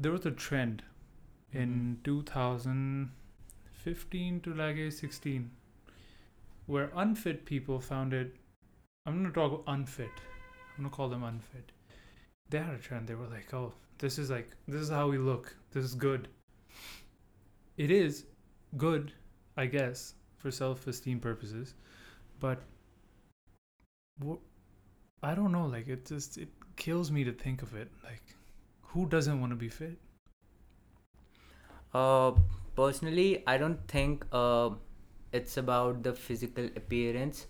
there was a trend in mm-hmm. 2015 to like a 16 where unfit people found it i'm to talk unfit. I'm to call them unfit. They had a trend. They were like oh this is like this is how we look. This is good. It is good i guess for self-esteem purposes but wha- i don't know like it just it kills me to think of it like who doesn't want to be fit Uh, personally, I don't think uh, it's about the physical appearance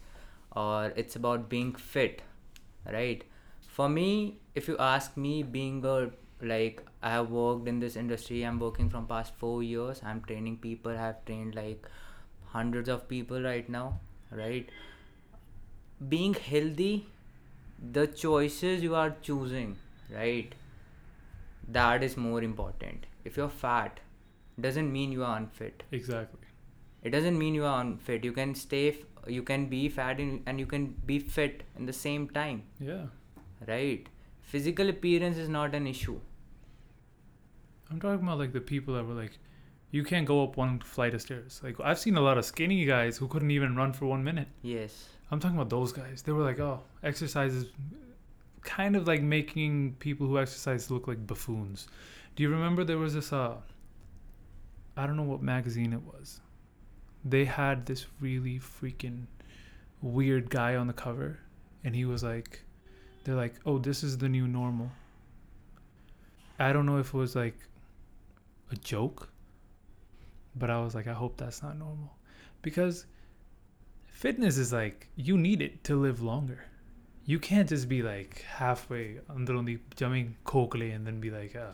or it's about being fit, right? For me, if you ask me, being a like I have worked in this industry, I'm working from past four years. I'm training people. I've trained like hundreds of people right now, right? Being healthy, the choices you are choosing, right? That is more important. If you're fat, doesn't mean you are unfit. Exactly. It doesn't mean you are unfit. You can stay f- you can be fat in, and you can be fit in the same time. Yeah. Right? Physical appearance is not an issue. I'm talking about like the people that were like you can't go up one flight of stairs. Like i've seen a lot of skinny guys who couldn't even run for one minute. Yes. I'm talking about those guys. They were like oh exercise is kind of like making people who exercise look like buffoons do you remember there was this uh I don't know what magazine it was. They had this really freaking weird guy on the cover, and he was like, they're like, oh, this is the new normal. I don't know if it was like a joke, but I was like, I hope that's not normal. Because fitness is like, you need it to live longer. You can't just be like halfway under the jumping kokle and then be like, uh,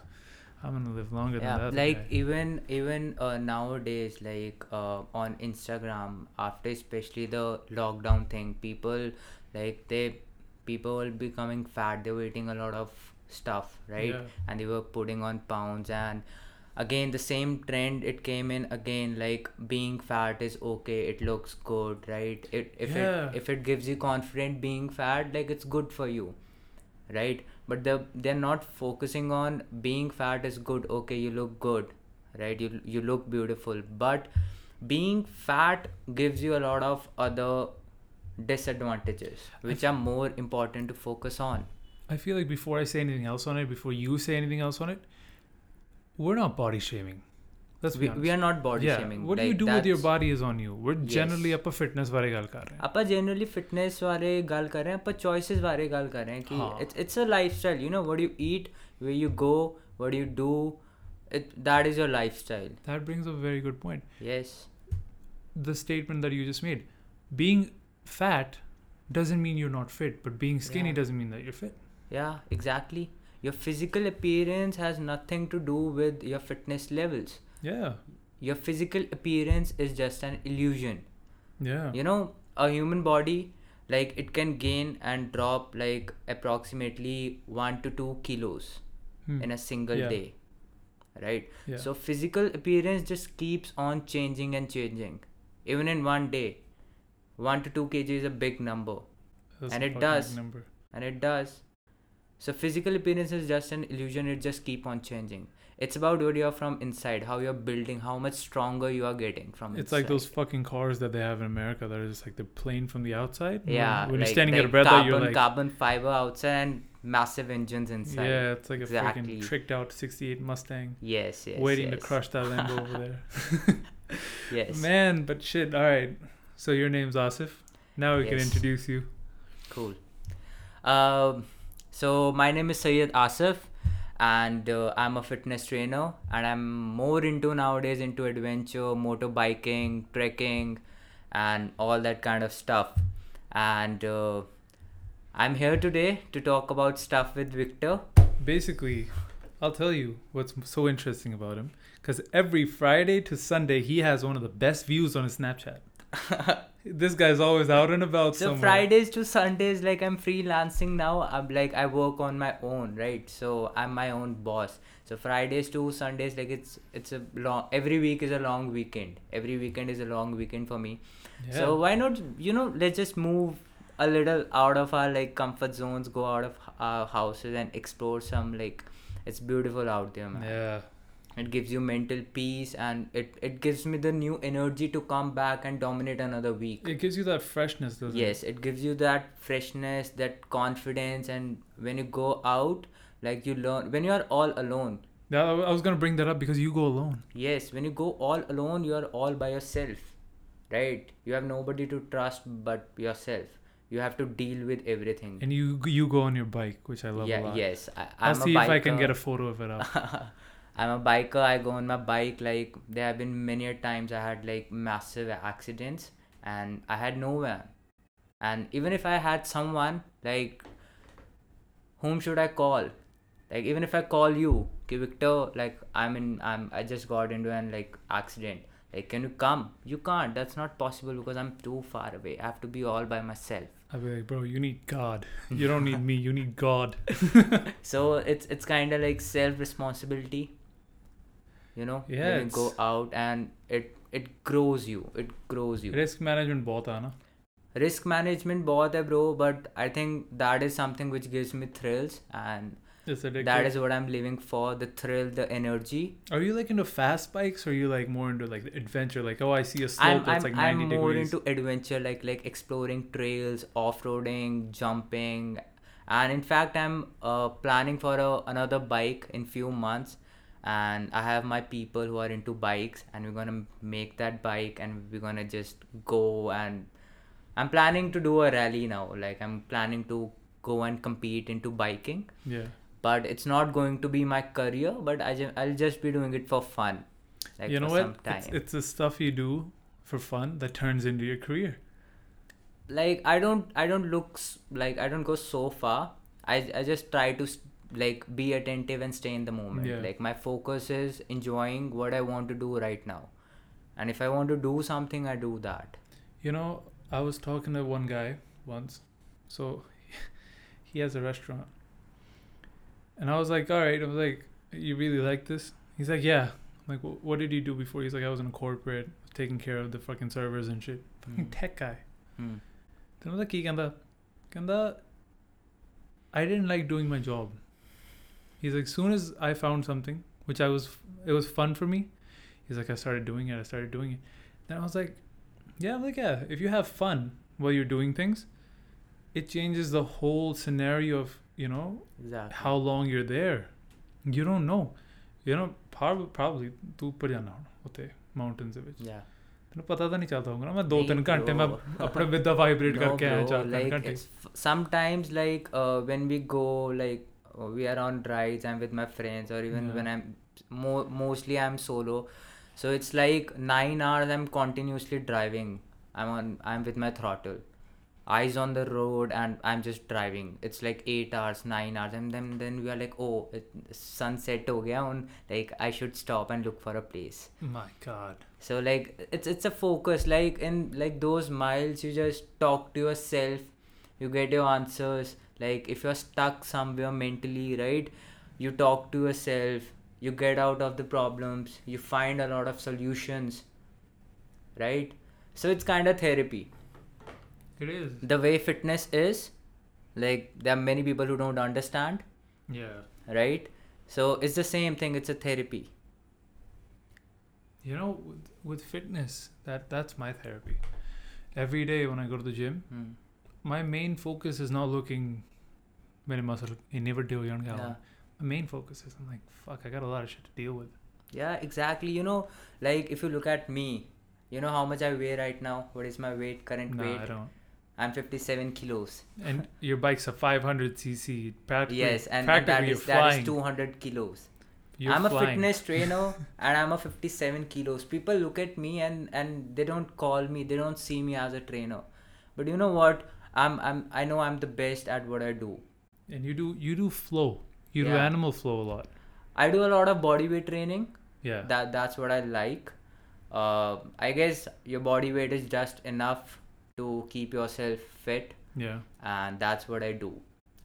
I'm gonna live longer than yeah that. like even even uh, nowadays like uh, on instagram after especially the lockdown thing people like they people were becoming fat they were eating a lot of stuff right Yeah. and they were putting on pounds and again the same trend it came in again like being fat is okay it looks good right? It if Yeah. it if it gives you confidence being fat like it's good for you right? But the they're not focusing on being fat is good okay you look good right? You you look beautiful. But being fat gives you a lot of other disadvantages which are more important to focus on. I feel like before I say anything else on it, before you say anything else on it, we're not body shaming. Let's be we, honest. we are not body yeah. shaming What do you like, do with your that's- body is on you. We're generally Yes. ਆਪਾਂ fitness ਬਾਰੇ ਗੱਲ ਕਰ ਰਹੇ ਹਾਂ ਆਪਾਂ generally fitness ਬਾਰੇ ਗੱਲ ਕਰ ਰਹੇ ਹਾਂ ਆਪਾਂ ਚੋਇਸਸ ਬਾਰੇ ਗੱਲ ਕਰ ਰਹੇ ਹਾਂ ਕਿ ਹਾਂ। It's it's a lifestyle you نو what you eat where you go what you do it that is your lifestyle That brings up a very good point. yes The statement that you just made. Being fat doesn't mean you're not fit, but being skinny Yeah. doesn't mean that you're fit. yeah exactly your physical appearance has nothing to do with your fitness levels Yeah. your physical appearance is just an illusion Yeah. you know a human body like it can gain and drop like approximately 1 to 2 kilos Hmm. in a single Yeah. day right Yeah. so physical appearance just keeps on changing and changing even in one day 1 to 2 kg is a big number That's and it does. Number. and it does so physical appearance is just an illusion it just keep on changing it's about what you're from inside how you're building how much stronger you are getting from It's like inside. those fucking cars that they have in America that are just like they're plain from the outside. When- yeah When, you're like, standing like at a red light, you're like, carbon fiber outside and massive engines inside yeah, it's like a Exactly. freaking tricked out '68 Mustang yes yes waiting to crush that Lambo over there. yes Man, but shit. All right. So your name's Asif. Now we can introduce you. Cool. Um, so my name is Syed Asif, and uh, I'm a fitness trainer, and I'm more into nowadays into adventure, motorbiking, trekking, and all that kind of stuff. And uh, I'm here today to talk about stuff with Victor. Basically, I'll tell you what's so interesting about him. Because every Friday to Sunday, he has one of the best views on his Snapchat. this guy's always out and about So somewhere. Fridays to Sundays, like I'm freelancing now. I'm like I work on my own, right? So I'm my own boss. So Fridays to Sundays, like it's it's a long. Every week is a long weekend. Every weekend is a long weekend for me. Yeah. So why not? You know, let's just move a little out of our like comfort zones, go out of our houses and explore some like it's beautiful out there man Yeah. It gives you mental peace and it, it gives me the new energy to come back and dominate another week It gives you that freshness, doesn't it? yes it gives you that freshness that confidence and when you go out like you learn when you are all alone? Yeah, I was gonna bring that up because you go alone. yes when you go all alone you are all by yourself right you have nobody to trust but yourself you have to deal with everything And you you go on your bike, which I love a yeah lot. yes I, I'll I'm see if I can get a photo of it up. I'm a biker. I go on my bike. Like there have been many a times I had like massive accidents, and I had no one. And even if I had someone, like whom should I call? Like even if I call you, okay, Victor, like I'm in, I'm, I just got into an like accident. Like can you come? You can't. That's not possible because I'm too far away. I have to be all by myself. I'll be like, bro, you need God. You don't need me. You need God. so it's it's kind of like self responsibility you know yeah you go out and it it grows you it grows you risk management bahut hai na risk management bahut hai bro but i think that is something which gives me thrills and that is what I'm living for the thrill, the energy. Are you like into fast bikes or are you like more into like adventure? Like, oh, I see a slope I'm, that's I'm, like 90 I'm more degrees. into adventure, like like exploring trails, off roading, jumping. And in fact, I'm uh, planning for a, another bike in few months and i have my people who are into bikes and we're gonna make that bike and we're gonna just go and i'm planning to do a rally now like i'm planning to go and compete into biking yeah. but it's not going to be my career but I ju- i'll just be doing it for fun like you know what? It's, it's the stuff you do for fun that turns into your career. like i don't i don't look like i don't go so far i i just try to s- like be attentive and stay in the moment. Yeah. like my focus is enjoying what i want to do right now. And if i want to do something i do that. You know i was talking to one guy once. So he has a restaurant. And i was like all right i was like you really like this? He's like yeah. I'm like well, what did you do before? He's like i was in corporate taking care of the fucking servers and shit. Mm. tech guy. Mm. then i was like he i didn't like doing my job. He's like, soon as I found something, which I was, it was fun for me. He's like, I started doing it. I started doing it. Then I was like, yeah, like yeah. If you have fun while you're doing things, it changes the whole scenario of you know exactly. how long you're there. You don't know. You know, probably probably तू ऊपर mountains के बीच. Yeah. तेरे पता तो नहीं चलता होगा ना मैं दो तीन घंटे मैं अपने विद द वाइब्रेट करके आया चार घंटे. Sometimes like uh, when we go like we are on rides i'm with my friends or even Yeah. when i'm mo- mostly i'm solo. So it's like nine hours i'm continuously driving. I'm on i'm with my throttle. Eyes on the road and i'm just driving. It's like eight hours nine hours and then then we are like oh it, sunset ho gaya on like i should stop and look for a place. My God. so like it's it's a focus. Like in like those miles you just talk to yourself you get your answers like if you're stuck somewhere mentally right you talk to yourself you get out of the problems you find a lot of solutions right so it's kind of therapy It is. the way fitness is like there are many people who don't understand Yeah. right so it's the same thing it's a therapy You know, with, with fitness, that that's my therapy. Every day when I go to the gym, Hmm. My main focus is not looking many muscle in never do young gal. yeah My main focus is I'm like, fuck, I got a lot of shit to deal with. Yeah, exactly. You know, like if you look at me, you know how much I weigh right now? What is my weight, current No, weight? I don't. I'm 57 kilos. And your bike's a 500 cc. Practically, Yes, and, and practically that you're that flying. is 200 kilos. You're I'm a fitness trainer and I'm a 57 kilos. People look at me and and they don't call me, they don't see me as a trainer. But you know what? I'm I'm I know I'm the best at what I do. And you do you do flow. You do animal flow a lot. I do a lot of body weight training. Yeah. that that's what i like uh, i guess your body weight is just enough to keep yourself fit yeah. and that's what i do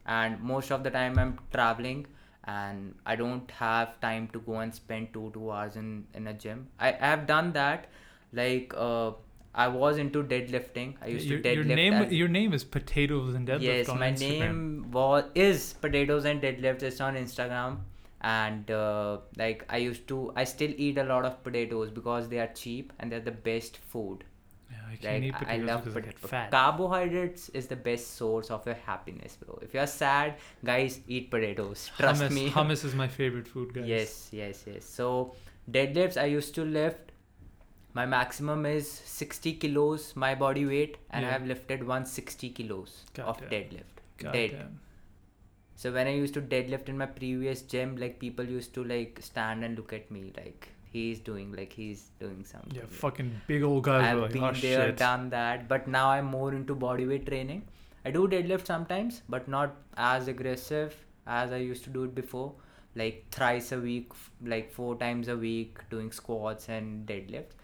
and most of the time i'm traveling and i don't have time to go and spend two two hours in in a gym i, I have done that like uh, i was into deadlifting i used your, to your name your name is potatoes and deadlift yes my Instagram. name was is potatoes and deadlift it's on instagram and uh, like I used to, I still eat a lot of potatoes because they are cheap and they're the best food. Yeah, I can't eat Like I I potatoes love because I pot- get fat. carbohydrates is the best source of your happiness, bro. If you're sad, guys, eat potatoes. Trust hummus, me. hummus is my favorite food, guys. Yes, yes, yes. So deadlifts, I used to lift. My maximum is 60 kilos, my body weight, and I have lifted 160 kilos of Goddamn. deadlift. God Dead. damn. So when I used to deadlift in my previous gym, like people used to like stand and look at me like he's doing like he's doing something. Yeah, fucking big old guys I've like, been oh there, shit. done that, but now I'm more into bodyweight training. I do deadlift sometimes, but not as aggressive as I used to do it before. Like thrice a week, like four times a week, doing squats and deadlifts.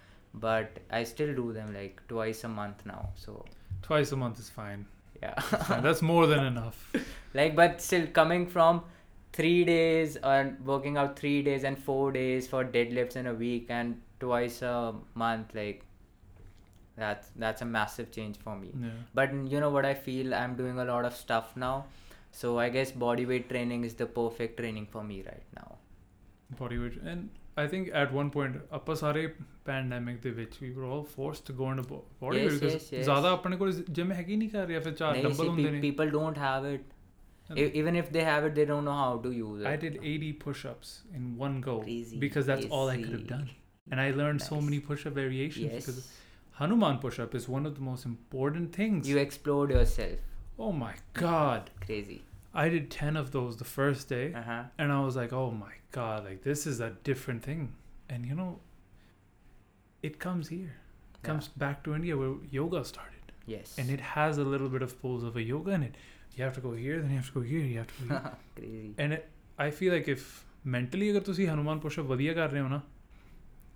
But I still do them like twice a month now. So Twice a month is fine. yeah, Fine, That's more than enough. like but still coming from three days and working out three days and four days for deadlifts in a week and twice a month, like that's that's a massive change for me. Yeah. but you know what i feel i'm doing a lot of stuff now so i guess bodyweight training is the perfect training for me right now body weight and I think at one point ਆਪਾਂ ਸਾਰੇ pandemic ਦੇ ਵਿੱਚ we were all forced to go into bo- body Yes, weight because yes, yes. ਜ਼ਿਆਦਾ ਆਪਣੇ ਕੋਲ gym ਹੈਗੀ ਨਹੀਂ ਕਰ ਰਿਹਾ ਫਿਰ ਚਾਰ Nahi, ਡੰਬਲ see, ਹੁੰਦੇ pe- ਨੇ people don't have it And- E- even if they have it they don't know how to use it I did 80 push-ups in one go Crazy, because that's all I could have crazy. done and I learned so Nice. many push-up variations yes because Hanuman push-up is one of the most important things you explored yourself oh my god crazy I did 10 of those the first day. Uh-huh. And I was like, oh my God, like this is a different thing. And you know, it comes here, comes back to India where yoga started. Yes. And it has a little bit of pose of a yoga in it. You have to go here, then you have to go here, you have to go here. Crazy. And it, I feel like if mentally, agar see Hanuman push-up vadiya kar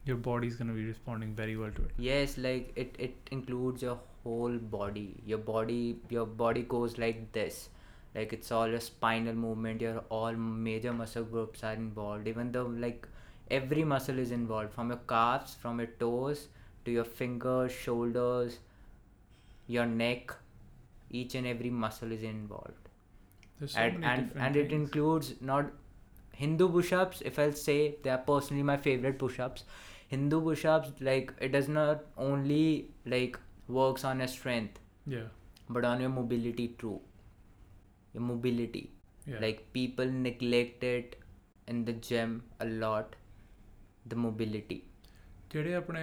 your body is going to be responding very well to it yes like it it includes your whole body your body your body goes like this like it's all your spinal movement your all major muscle groups are involved. Even though like every muscle is involved from your calves from your toes to your fingers shoulders your neck each and every muscle is involved. There's so and many and, and it includes not hindu push-ups if i'll say they are personally my favorite push-ups. Hindu push-ups like it does not only like works on your strength yeah, but on your mobility too your mobility yeah. like people neglect it in the gym a lot the mobility ਜਿਹੜੇ ਆਪਣੇ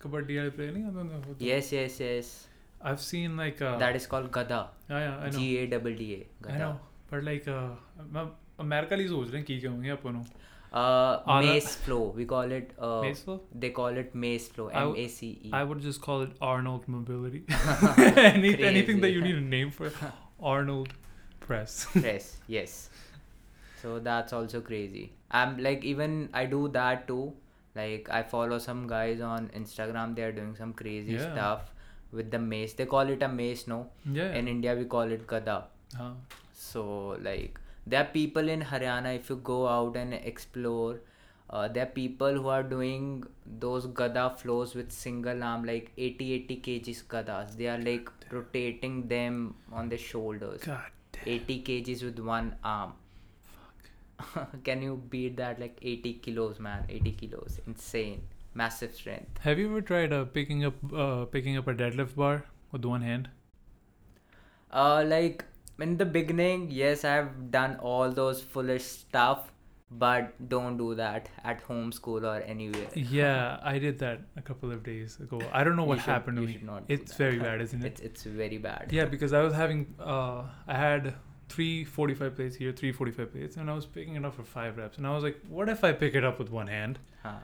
ਕਬੱਡੀ ਵਾਲੇ player ਨਹੀਂ ਆਉਂਦੇ ਹੁੰਦੇ ਉਹ ਤਾਂ- yes yes yes I've seen like uh, that is called gada yeah, yeah, I know. g a double d a I gada know, but like uh, ਮੈਂ America ਲਈ ਸੋਚ ਰਿਹਾ ਕੀ ਕਹਾਂਗੇ ਆਪਾਂ ਨੂੰ uh Ala- mace flow we call it uh Mace flow? they call it mace flow I m w- a c e I would just call it Arnold mobility. Any, anything that Crazy. you need a name for, Arnold press. press yes so that's also crazy i'm like even i do that too like i follow some guys on instagram they are doing some crazy Yeah. stuff with the mace they call it a mace no yeah. in india we call it gada Huh. so like there are people in haryana if you go out and explore uh, there are people who are doing those gada flows with single arm like 80 80 kgs gadas they are like rotating them on their shoulders God. 80 kgs with one arm. Fuck. can you beat that like 80 kilos man? 80 kilos. Insane. Massive strength. Have you ever tried uh, picking up uh, picking up a deadlift bar with one hand? uh like in the beginning yes i've done all those foolish stuff but don't do that at home school or anywhere Yeah, I did that a couple of days ago. I don't know what should- happened to you me. should not It's very bad, isn't it? it's it's very bad Yeah, because I was having uh, I had three 45 plates here, three 45 plates, and I was picking it up for five reps, and I was like, what if I pick it up with one hand? Huh.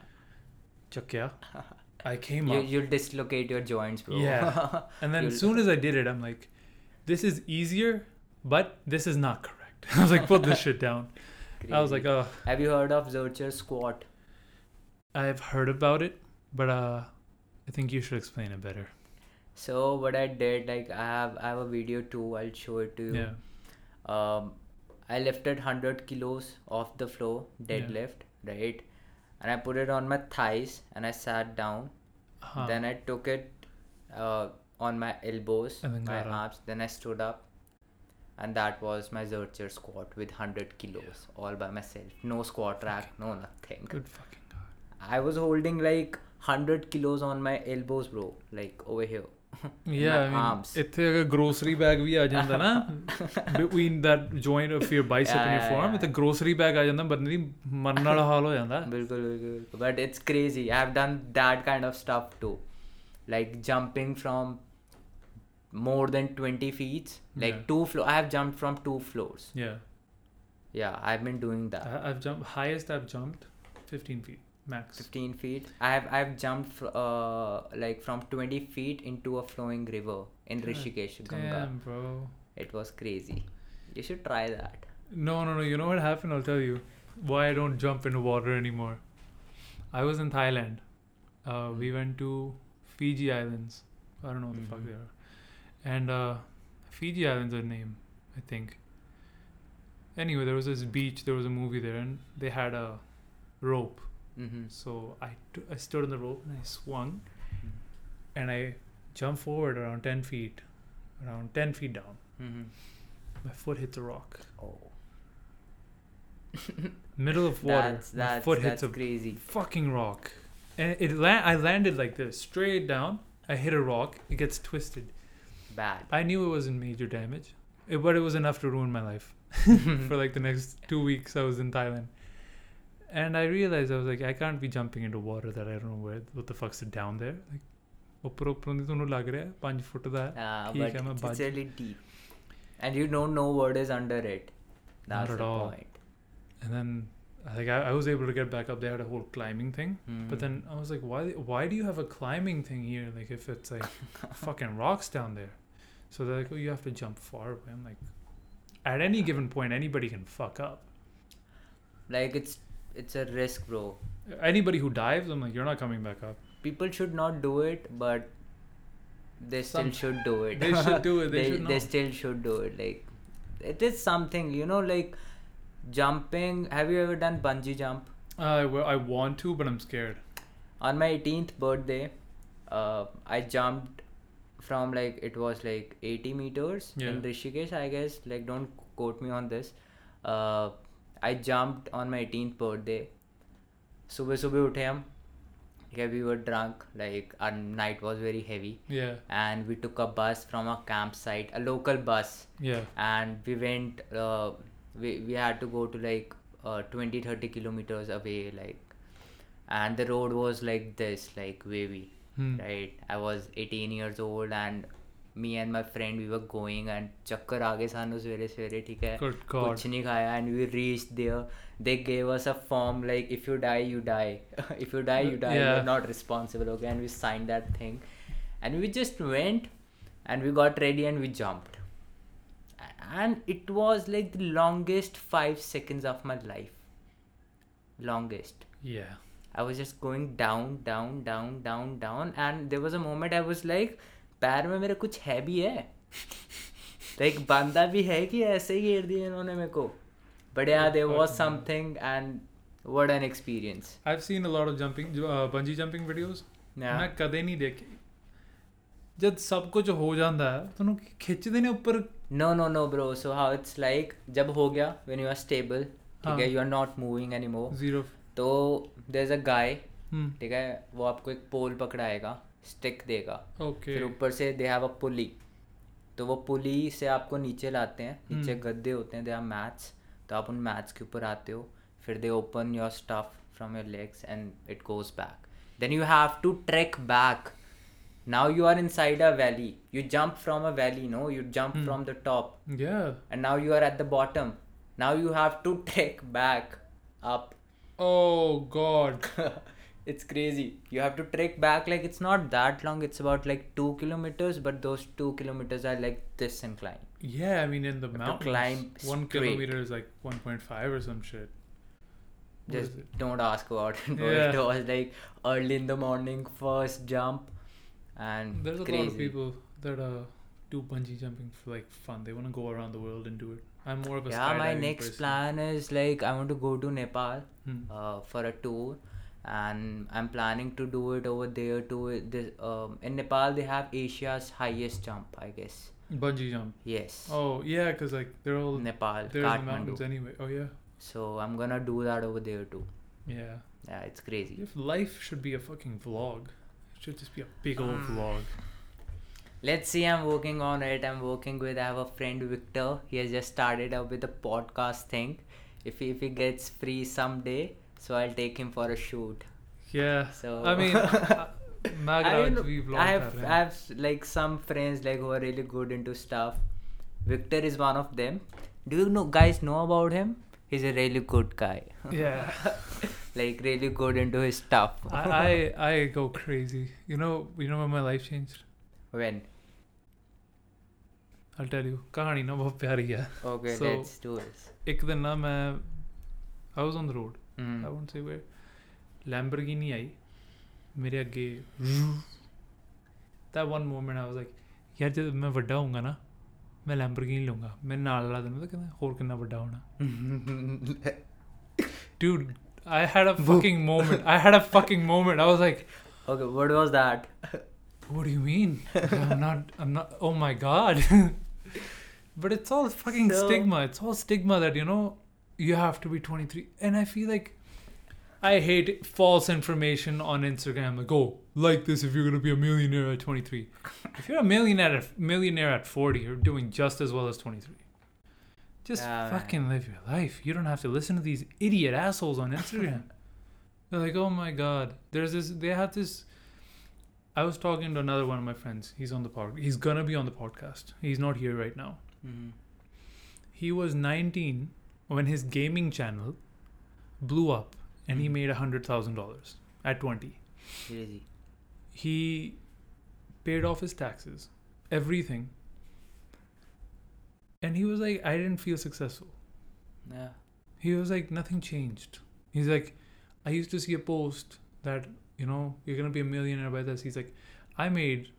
Chakya. I came you, up. you'll dislocate your joints bro Yeah. And then as soon as I did it, I'm like, this is easier, but this is not correct. I was like, put this shit down. I was like, oh, have you heard of zercher squat I've heard about it, but uh, I think you should explain it better. so what i did like i have i have a video too i'll show it to you Yeah. um, I lifted 100 kilos off the floor, Yeah. deadlift, right? And I put it on my thighs and I sat down. Huh. Then I took it uh, on my elbows, my up. arms. Then I stood up and that was my Zercher squat with 100 kilos all by myself. No squat rack, no nothing. Good fucking god. I was holding like 100 kilos on my elbows, bro, like over here. Yeah, I my mean, arms. ਇੱਥੇ ਅਗਰ grocery bag ਵੀ ਆ ਜਾਂਦਾ ਨਾ between that joint of your bicep Yeah, and your yeah, forearm yeah. ਇੱਥੇ grocery bag ਆ ਜਾਂਦਾ ਬੰਦੇ ਦੀ ਮਰਨ ਵਾਲਾ ਹਾਲ ਹੋ ਜਾਂਦਾ Bilkul, bilkul, bilkul. But it's crazy. I've done that kind of stuff too. Like jumping from more than 20 feet. Like Yeah. two floor. I have jumped from two floors. yeah Yeah, I've been doing that. I, I've jumped highest I've jumped 15 feet max 15 feet. I have I've jumped fr- uh, like from 20 feet into a flowing river in God Rishikesh, Ganga. bro It was crazy. You should try that. no no no you know what happened I'll tell you why I don't jump into water anymore I was in Thailand uh, we went to Phi Phi Islands I don't know what the fuck Mhm. they are and uh, Phi Phi Islands are name I think anyway there was this beach there was a movie there and they had a rope Mm-hmm. So I, t- I stood on the rope and I swung and I jumped forward around 10 feet, around 10 feet down. Mm-hmm. My foot hits a rock. Oh, Middle of water. that's my that's foot that's hits a crazy. fucking rock. And it la- I landed like this, straight down. I hit a rock. It gets twisted Bad. I knew it wasn't major damage, it, but it was enough to ruin my life. For like the next two weeks, I was in Thailand. And I realized I was like, I can't be jumping into water that I don't know where, what the fuck's down there. Like, ਉੱਪਰ ਉੱਪਰੋਂ ਦੀ ਤੁਹਾਨੂੰ ਲੱਗ ਰਿਹਾ 5 ਫੁੱਟ ਦਾ ਹੈ Uh, ਠੀਕ but ਹੈ, ਮੈਂ it's, ਬਚ- it's really deep, and you don't know what is under it. That's at the all. point. and then like I, I was able to get back up they had a whole climbing thing Hmm. but then i was like why why do you have a climbing thing here like if it's like fucking rocks down there so they're like oh you have to jump far away i'm like at any given point anybody can fuck up like it's it's a risk, bro. anybody who dives i'm like you're not coming back up People should not do it, but they still Some- should do it. they should do it they, they, they still should do it. Like it is something, you know, like jumping. Have you ever done bungee jump? I, well, I want to but i'm scared on my 18th birthday uh, i jumped from like it was like 80 meters in Yeah. rishikesh i guess like don't quote me on this uh, i jumped on my 18th birthday सुबह सुबह उठे हम yeah, we were drunk like our night was very heavy yeah and we took a bus from a campsite a local bus yeah and we went uh, we, we had to go to like uh, 20 30 kilometers away like and the road was like this like wavy Hmm. right i was 18 years old and me and my friend we were going and चक्कर आ गए सानू सवेरे सवेरे ठीक है good god कुछ नहीं खाया and we reached there they gave us a form like if you die you die if you die you die Yeah. you're not responsible okay and we signed that thing and we just went and we got ready and we jumped and it was like the longest five seconds of my life longest yeah I was just going down, down, down, down, down, and there was a moment I was like, पैर में मेरे कुछ है भी है like बांधा भी है कि ऐसे ही घेर दिया इन्होंने मेरे को बट या there was Fucking hell. Something and what an experience i've seen a lot of jumping uh, bungee jumping videos ਮੈਂ ਕਦੇ ਨਹੀਂ ਦੇਖੀ ਜਦ ਸਭ ਕੁਝ ਹੋ ਜਾਂਦਾ ਹੈ ਤੁਹਾਨੂੰ ਖਿੱਚਦੇ ਨੇ ਉੱਪਰ no no no bro so how it's like जब हो गया व्हेन यू आर स्टेबल ठीक हाँ. है you are not moving anymore zero तो there is a guy hmm. ठीक है वो आपको एक पोल पकड़ाएगा स्टिक देगा। Okay. फिर ऊपर से दे हैव अ पुली तो वो पुली से आपको नीचे लाते हैं नीचे हम्म। गद्दे होते हैं दे आर मैट्स तो आप उन मैट्स के ऊपर आते हो फिर they open your stuff from your legs and it goes back then you have to trek back now you are inside a valley you jump from a valley no you jump Hmm. From the top yeah. And now you are at the bottom. Now you have to trek back up. Oh god. It's crazy. You have to trek back like it's not that long. It's about like two kilometers but those two kilometers are like this incline. Yeah i mean in the mountains climb one straight. kilometer is like 1.5 or some shit. What just don't ask about it. Yeah. it was like early in the morning first jump and there's a lot of people that uh do bungee jumping for like fun. They want to go around the world and do it i'm more of a yeah my next person. plan is like i want to go to nepal Hmm. uh, for a tour and i'm planning to do it over there too this um, in nepal they have asia's highest jump i guess Bungee jump. Yes. Oh yeah, cause like they're all Nepal, they're in the mountains anyway. Oh yeah. So I'm gonna do that over there too. Yeah. Yeah, it's crazy. If life should be a fucking vlog, it should just be a big old Mm. vlog let's see i'm working on it i'm working with i have a friend victor he has just started up with a podcast thing if he, if he gets free someday so i'll take him for a shoot yeah so i mean uh, I, mean, I have I have like some friends like who are really good into stuff. Victor is one of them. Do you know guys know about him? He's a really good guy. Yeah. like really good into his stuff. I, I I go crazy. You know you know when my life changed? When? I'll tell you. कहानी ना बहुत प्यारी है. okay, So- let's do this. एक दिन ना मैं I was on the road. Mhm. I won't say where. Lamborghini आई. मेरे आगे. That one moment I was like, यार जब मैं ਵੱਡਾ ਹੋਊਂਗਾ ਨਾ ਮੈਂ Lamborghini ਲਊਂਗਾ ਮੇਰੇ ਨਾਲ ਵਾਲਾ ਦਿਨ ਪਤਾ ਕਹਿੰਦਾ ਹੋਰ ਕਿੰਨਾ ਵੱਡਾ ਹੋਣਾ dude I had a fucking moment I had a fucking moment I was like okay, what was that? what do you mean I'm not I'm not oh my god but it's all fucking So- stigma. It's all stigma that you know you have to be 23 and I feel like I hate false information on Instagram. Like oh like this if you're gonna be a millionaire at 23 if you're a millionaire at, millionaire at 40 you're doing just as well as 23 just Yeah, man. fucking live your life. You don't have to listen to these idiot assholes on Instagram. They're like oh my god. There's this they have this I was talking to another one of my friends. He's on the pod he's gonna be on the podcast. He's not here right now Mhm. he was 19 when his gaming channel blew up and he Mhm. made a hundred thousand dollars at 20 Crazy. he paid off his taxes everything and he was like i didn't feel successful Yeah. he was like nothing changed he's like i used to see a post that you know you're gonna be a millionaire by this he's like i made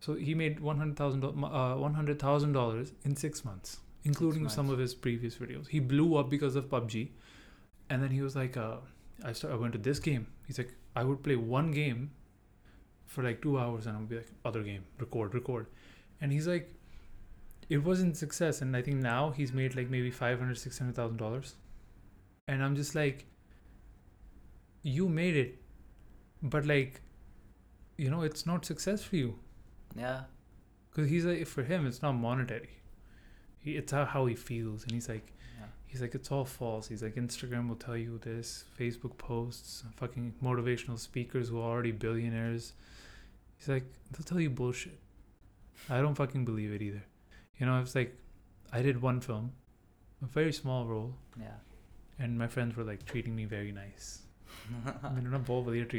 so he made $100000 uh, $100000 in six months including some months. of his previous videos. He blew up because of pubg and then he was like uh, I, start, I went to this game. He's like i would play one game for like two hours and i'll be like other game record record. And he's like it wasn't success and i think now he's made like maybe 500 600000 dollars. And i'm just like you made it but like you know it's not success for you yeah. Because he's like, for him, it's not monetary. He, it's how, how he feels, and he's like, he's like, it's all false. He's like, Instagram will tell you this, Facebook posts, fucking motivational speakers who are already billionaires. He's like, they'll tell you bullshit. I don't fucking believe it either. You know, it's like, I did one film, a very small role. Yeah. And my friends were like treating me very nice. I.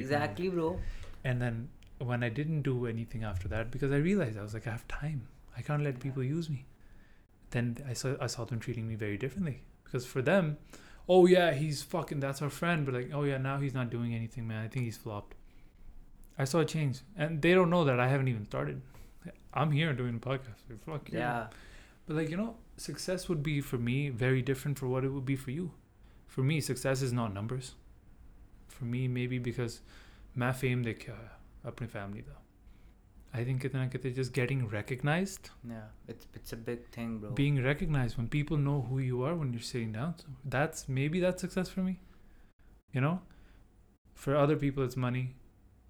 Exactly, bro. And then when I didn't do anything after that because I realized I was like I have time. I can't let people use me. Then I saw I saw them treating me very differently because for them, oh yeah, he's fucking that's our friend, but like oh yeah, now he's not doing anything, man. I think he's flopped. I saw a change, and they don't know that I haven't even started. I'm here doing a podcast. Like, fuck yeah. yeah. But like you know, success would be for me very different for what it would be for you. For me, success is not numbers. For me, maybe because my fame, they care. अपनी family the. I think कितना कितने just getting recognized, Yeah. It's it's a big thing, bro. being recognized when people know who you are when you're sitting down. So that's maybe that's success for me. You know, for other people it's money.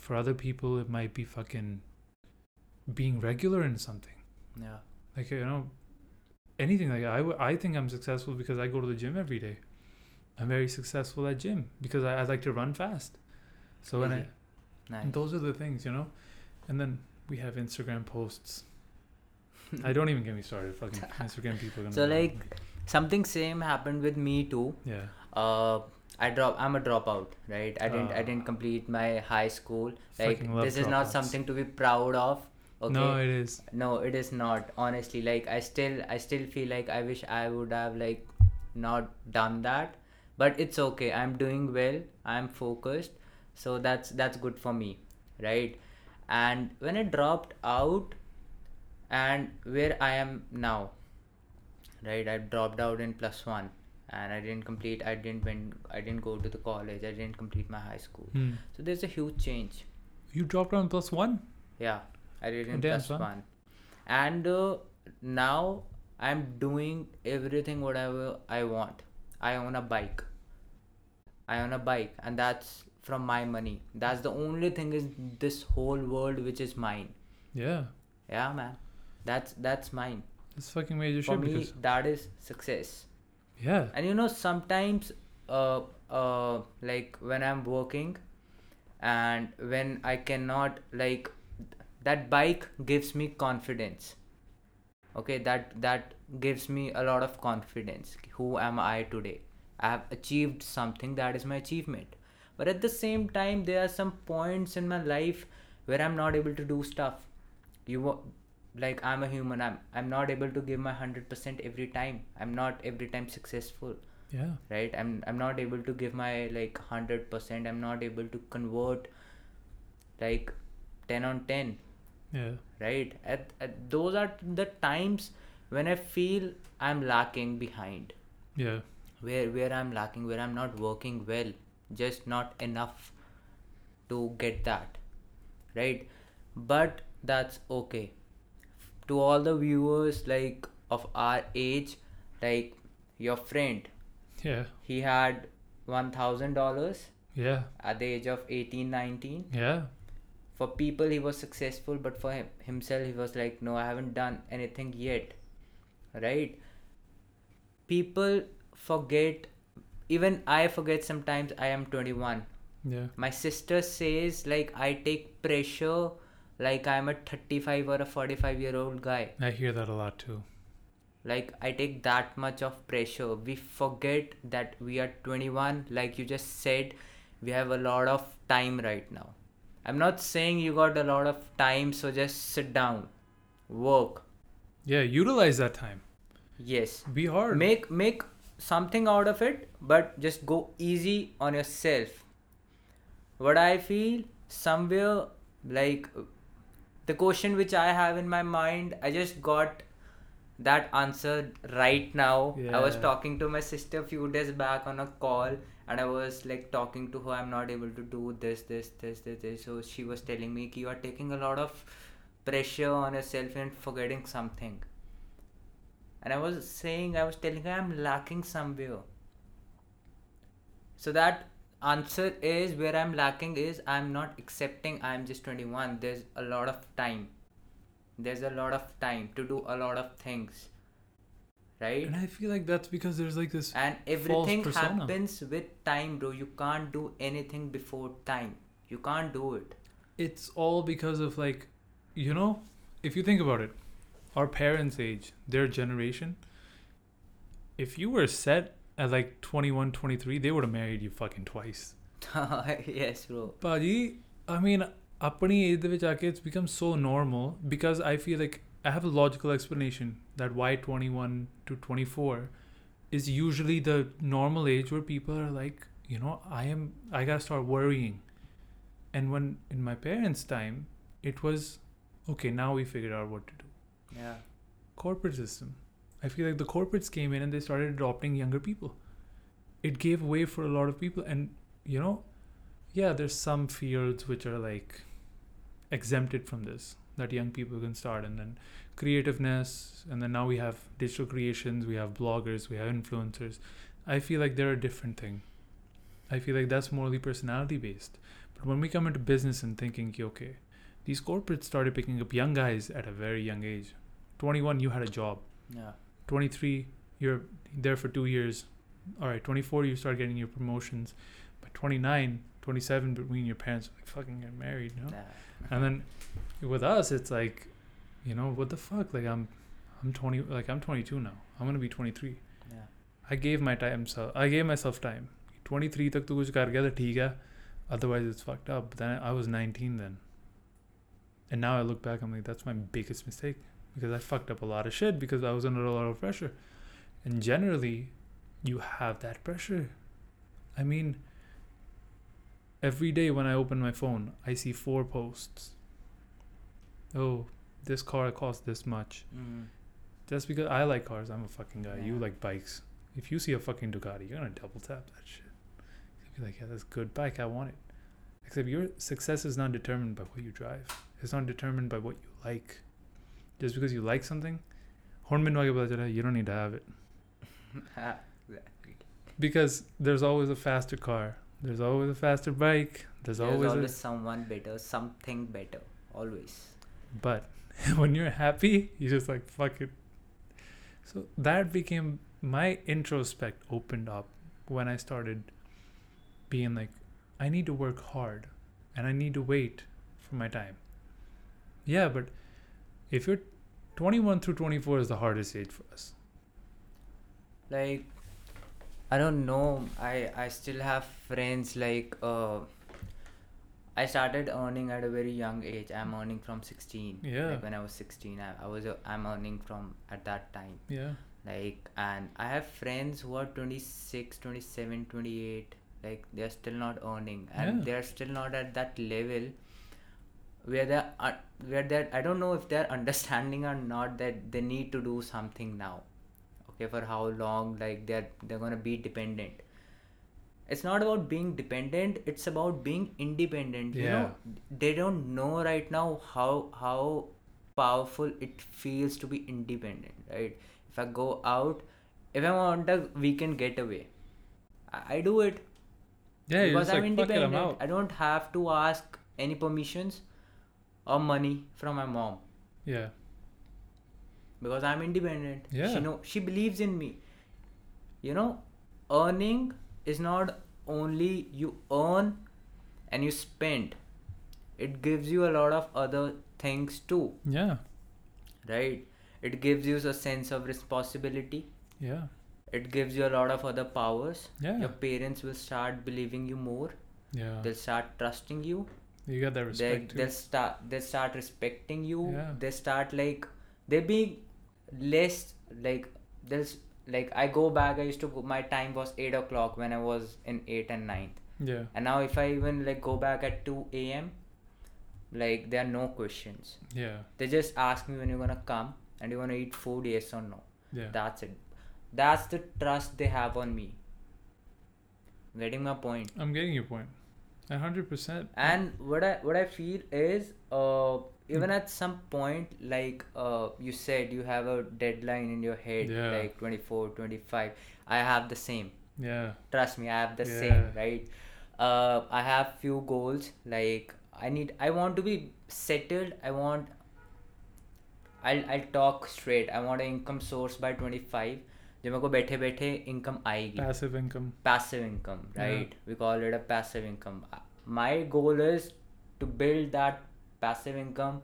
For other people it might be fucking being regular in something. yeah. like you know anything like I, w- I think i'm successful because i go to the gym every day i'm very successful at gym because i, I like to run fast so when i Crazy. Nice. and those are the things you know and then we have instagram posts i don't even get me started fucking instagram people So be like something same happened with me too. yeah Uh, I drop. I'm a dropout, right? I didn't. I Ah. didn't complete my high school. Like this is not something to be proud of. Okay. no it is no it is not honestly like i still i still feel like i wish i would have like not done that but it's okay i'm doing well i'm focused so that's that's good for me right? And when i dropped out and where i am now right i dropped out in plus one and i didn't complete i didn't went i didn't go to the college i didn't complete my high school. Hmm. so there's a huge change. You dropped on plus one? Yeah, I did in plus one. And uh, now i'm doing everything whatever i want. I own a bike. I own a bike and that's from my money. That's the only thing is this whole world which is mine. Yeah. yeah man. That's that's mine. That's fucking major for shit me because that is success. Yeah. and you know sometimes uh, uh, like when i'm working and when i cannot like that bike gives me confidence. Okay that that gives me a lot of confidence. Who am i today? I have achieved something. That is my achievement but at the same time there are some points in my life where i'm not able to do stuff. You like i'm a human. I'm i'm not able to give my 100% every time. I'm not every time successful. Yeah. right? I'm i'm not able to give my like 100% i'm not able to convert like 10 on 10 Yeah. right? At, at those are the times when i feel i'm lacking behind. Yeah. where where i'm lacking where i'm not working well just not enough to get that right but that's okay to all the viewers like of our age like your friend Yeah. he had $1000 Yeah. at the age of 18 19 Yeah. for people he was successful but for him, himself he was like no i haven't done anything yet right people forget even i forget sometimes i am 21 Yeah. my sister says like i take pressure like i'm a 35 or a 45 year old guy I hear that a lot too. like i take that much of pressure we forget that we are 21 like you just said we have a lot of time right now i'm not saying you got a lot of time so just sit down work Yeah. Utilize that time. yes Be hard. make make something out of it but just go easy on yourself. What i feel somewhere like the question which i have in my mind i just got that answer right now. I was talking to my sister a few days back on a call and i was like talking to her i'm not able to do this this this this, this. so she was telling me you are taking a lot of pressure on yourself and forgetting something and i was saying i was telling her i'm lacking somewhere. So that answer is where i'm lacking is i'm not accepting i'm just 21 there's a lot of time. There's a lot of time to do a lot of things. Right? And I feel like that's because there's like this. and everything happens with time bro. You can't do anything before time. You can't do it. It's all because of like, you know, if you think about it, our parents' age, their generation, if you were set at like 21, 23, they would have married you fucking twice. yes, bro. Paji, I mean, apni age vich aake, it's become so normal because I feel like I have a logical explanation that why 21 to 24 is usually the normal age where people are like, you know, I am, I gotta start worrying. And when in my parents' time, it was, okay, now we figured out what to do yeah Corporate system. I feel like the corporates came in and they started adopting younger people. It gave way for a lot of people and you know, yeah, there's some fields which are like exempted from this that young people can start and then creativeness and then now we have digital creations we have bloggers we have influencers i feel like they're a different thing i feel like that's morally personality based but when we come into business and thinking "Okay, okay these corporates started picking up young guys at a very young age. 21 you had a job. Yeah. 23 you're there for two years. All right 24 you start getting your promotions. But 29 27 between your parents like fucking get married you know? Yeah and then with us it's like you know what the fuck? Like i'm i'm 20 like i'm 22 now. I'm gonna be 23 yeah. I gave my time so i gave myself time. 23 tak to kuch kar gaya tha theek hai otherwise it's fucked up. But then i was 19 then and now i look back i'm like that's my biggest mistake because i fucked up a lot of shit because i was under a lot of pressure and generally you have that pressure i mean every day when i open my phone i see four posts oh this car costs this much mm. just because I like cars, I'm a fucking guy. You like bikes. If you see a fucking Ducati, you're gonna double tap that shit. You'll be like, yeah, that's a good bike. I want it. Except your success is not determined by what you drive. It's not determined by what you like. Just because you like something, you don't need to have it. exactly. Because there's always a faster car. There's always a faster bike. There's, there's always, always a... someone better, something better, always. But when you're happy, you just like fuck it. So that became my introspect opened up when I started being like, I need to work hard, and I need to wait for my time yeah but if you're 21 through 24 is the hardest age for us. Like i don't know. I i still have friends like uh i started earning at a very young age. I'm earning from 16 Yeah. like when i was 16 i, I was uh, i'm earning from at that time. Yeah. Like and i have friends who are 26 27 28 like they're still not earning. And Yeah. they're still not at that level where they're uh, where they're i don't know if they're understanding or not that they need to do something now okay for how long like they're they're gonna be dependent. It's not about being dependent it's about being independent you know? They don't know right now how how powerful it feels to be independent right? If i go out if i want a weekend getaway i, I do it. Yeah because i'm like independent i'm i don't have to ask any permissions or money from my mom. Yeah. Because i'm independent. Yeah. she know she believes in me. You know earning is not only you earn and you spend. It gives you a lot of other things too. Yeah. Right? It gives you a sense of responsibility. Yeah. It gives you a lot of other powers. Yeah. your parents will start believing you more. Yeah. They'll start trusting you you got that they, respect too. they'll start they start respecting you. Yeah. they start like they be less like there's like i go back i used to go my time was 8 o'clock when i was in 8 and 9th yeah. And now if i even like go back at 2 a.m like there are no questions. Yeah. They just ask me when you're gonna come and you wanna eat food yes or no. Yeah. That's it. That's the trust they have on me. Getting my point? I'm getting your point hundred percent. And what i what i feel is uh even at some point like uh you said you have a deadline in your head Yeah. like 24 25 i have the same. Yeah. Trust me i have the Yeah. same right? Uh i have few goals like i need i want to be settled. I want i'll i'll talk straight. I want an income source by 25 जो मेरे को बैठे बैठे income आएगी passive income passive income Yeah. right we call it a passive income Uh, my goal is to build that passive income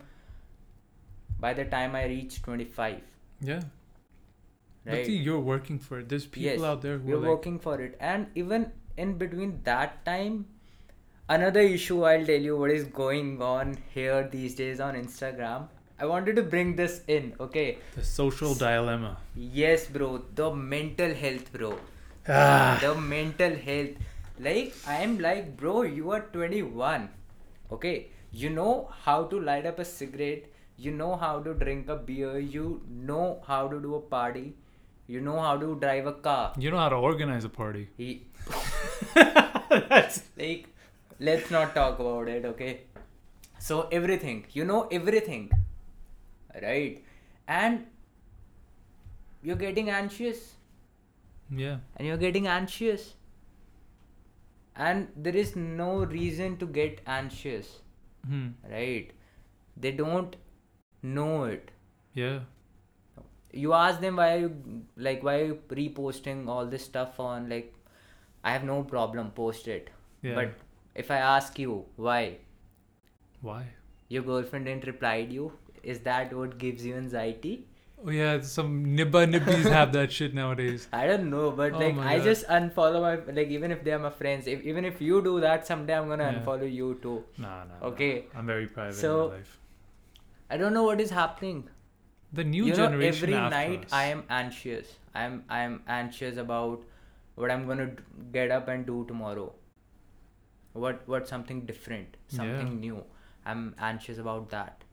by the time i reach 25 yeah but right see you're working for it there's people Yes, out there who we're are like working for it and even in between that time another issue i'll tell you what is going on here these days on instagram i wanted to bring this in okay? The social dilemma. yes bro. The mental health bro. Ah. The mental health. Like i am like bro you are 21 okay? You know how to light up a cigarette. You know how to drink a beer. You know how to do a party. You know how to drive a car. You know how to organize a party. He that's like let's not talk about it okay? So everything. You know everything right? And you're getting anxious. Yeah. And you're getting anxious. And there is no reason to get anxious. Hmm. right? They don't know it. Yeah. You ask them why are you like why are you reposting all this stuff on? Like i have no problem post it. Yeah. But if i ask you why? Why? Your girlfriend didn't reply to you is that what gives you anxiety oh yeah some nibba nibbies have that shit nowadays I don't know, but Oh like I God. just unfollow my like even if they are my friends, if even if you do that someday, I'm gonna Yeah. unfollow you too. nah nah nah. Okay. i'm very private So, in my life I don't know what is happening. the new you know, every night us. I am anxious. I'm I'm anxious about what I'm gonna d- get up and do tomorrow. What what something different, something Yeah. new. I'm anxious about that.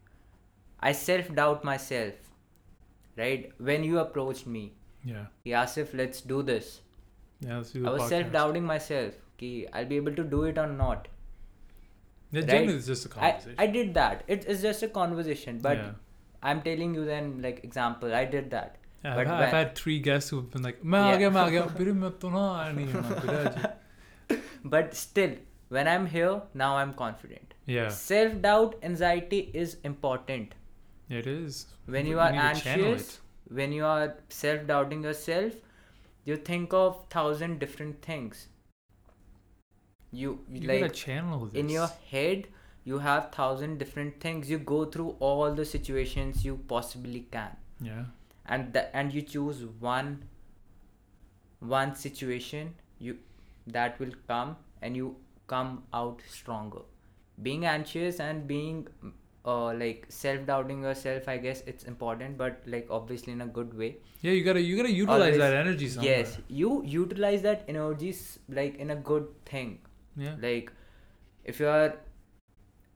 I self doubt myself, right? When you approached me, yeah, yeah, if let's do this. Yeah, let's do I was self doubting myself. Ki I'll be able to do it or not. Yeah, right? generally it's just a conversation. I, I did that. It, it's just a conversation, but yeah. I'm telling you then like example. I did that. Yeah, I've, when, I've, had three guests who've been like, yeah. But still, when I'm here, now I'm confident. Yeah. Self doubt, anxiety is important it is. when you But are anxious when you are self doubting yourself you think of thousand different things you, you You like channel this. in your head you have thousand different things you go through all the situations you possibly can Yeah. and that and you choose one one situation you that will come and you come out stronger being anxious and being uh, like self-doubting yourself i guess it's important but like obviously in a good way Yeah, you gotta you gotta utilize Always- that energy somewhere. yes you utilize that energy s- like in a good thing Yeah. like if you are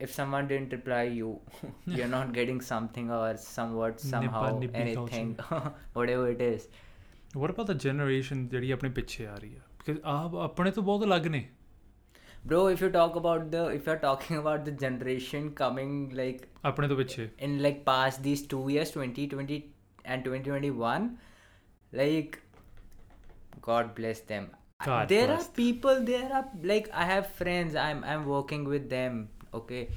if someone didn't reply you you're not getting something or somewhat somehow nippy anything whatever it is What about the generation ਜਿਹੜੀ ਆਪਣੇ ਪਿੱਛੇ ਆ ਰਹੀ ਹੈ because ਆਪ ਆਪਣੇ ਤੋਂ ਬਹੁਤ ਅਲੱਗ ਨੇ bro if you talk about the if you're talking about the generation coming like apne to piche in like past these two years 2020 and 2021 like god bless them. God there are people there are like i have friends i'm i'm working with them okay?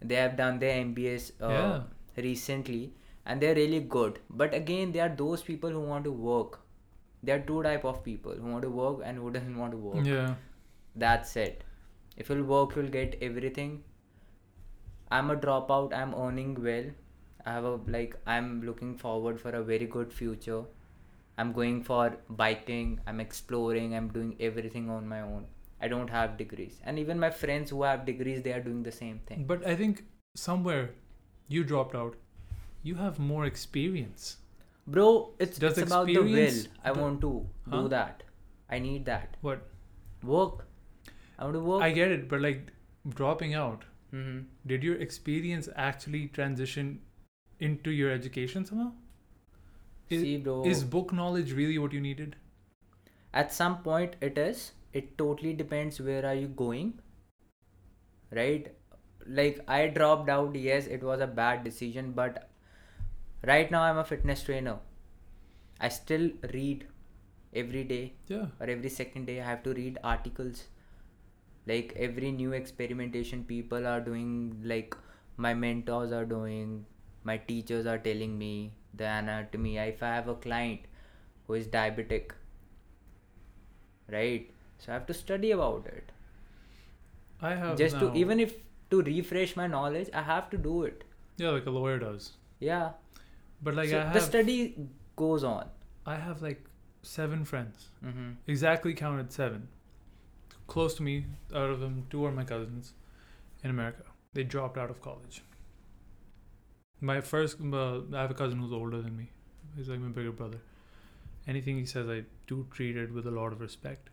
They have done their mbs uh, yeah. recently and they're really good. But again there are those people who want to work. There are two type of people who want to work and who doesn't want to work. Yeah. That's it if you'll work you'll get everything. I'm a dropout i'm earning well. I have a like i'm looking forward for a very good future. I'm going for biking i'm exploring i'm doing everything on my own. I don't have degrees. And even my friends who have degrees they are doing the same thing. But I think somewhere you dropped out. You have more experience. bro it's, Does it's about the will. Experience- i want to do that. I need that. What? work i want to work I get it, but like dropping out, hmm did your experience actually transition into your education somehow? Is, see bro is book knowledge really what you needed? at some point it is it totally depends where are you going right like i dropped out yes it was a bad decision but right now i'm a fitness trainer i still read every day Yeah. or every second day i have to read articles like every new experimentation people are doing like my mentors are doing my teachers are telling me the anatomy. If i have a client who is diabetic right? So i have to study about it. I have just to even if to refresh my knowledge i have to do it. Yeah, like a lawyer does. yeah. But like so I the study goes on. I have like seven friends, mm-hmm. exactly counted seven, close to me. Out of them, two are my cousins in America. They dropped out of college. My first, uh, I have a cousin who's older than me. He's like my bigger brother. Anything he says, I do treat it with a lot of respect.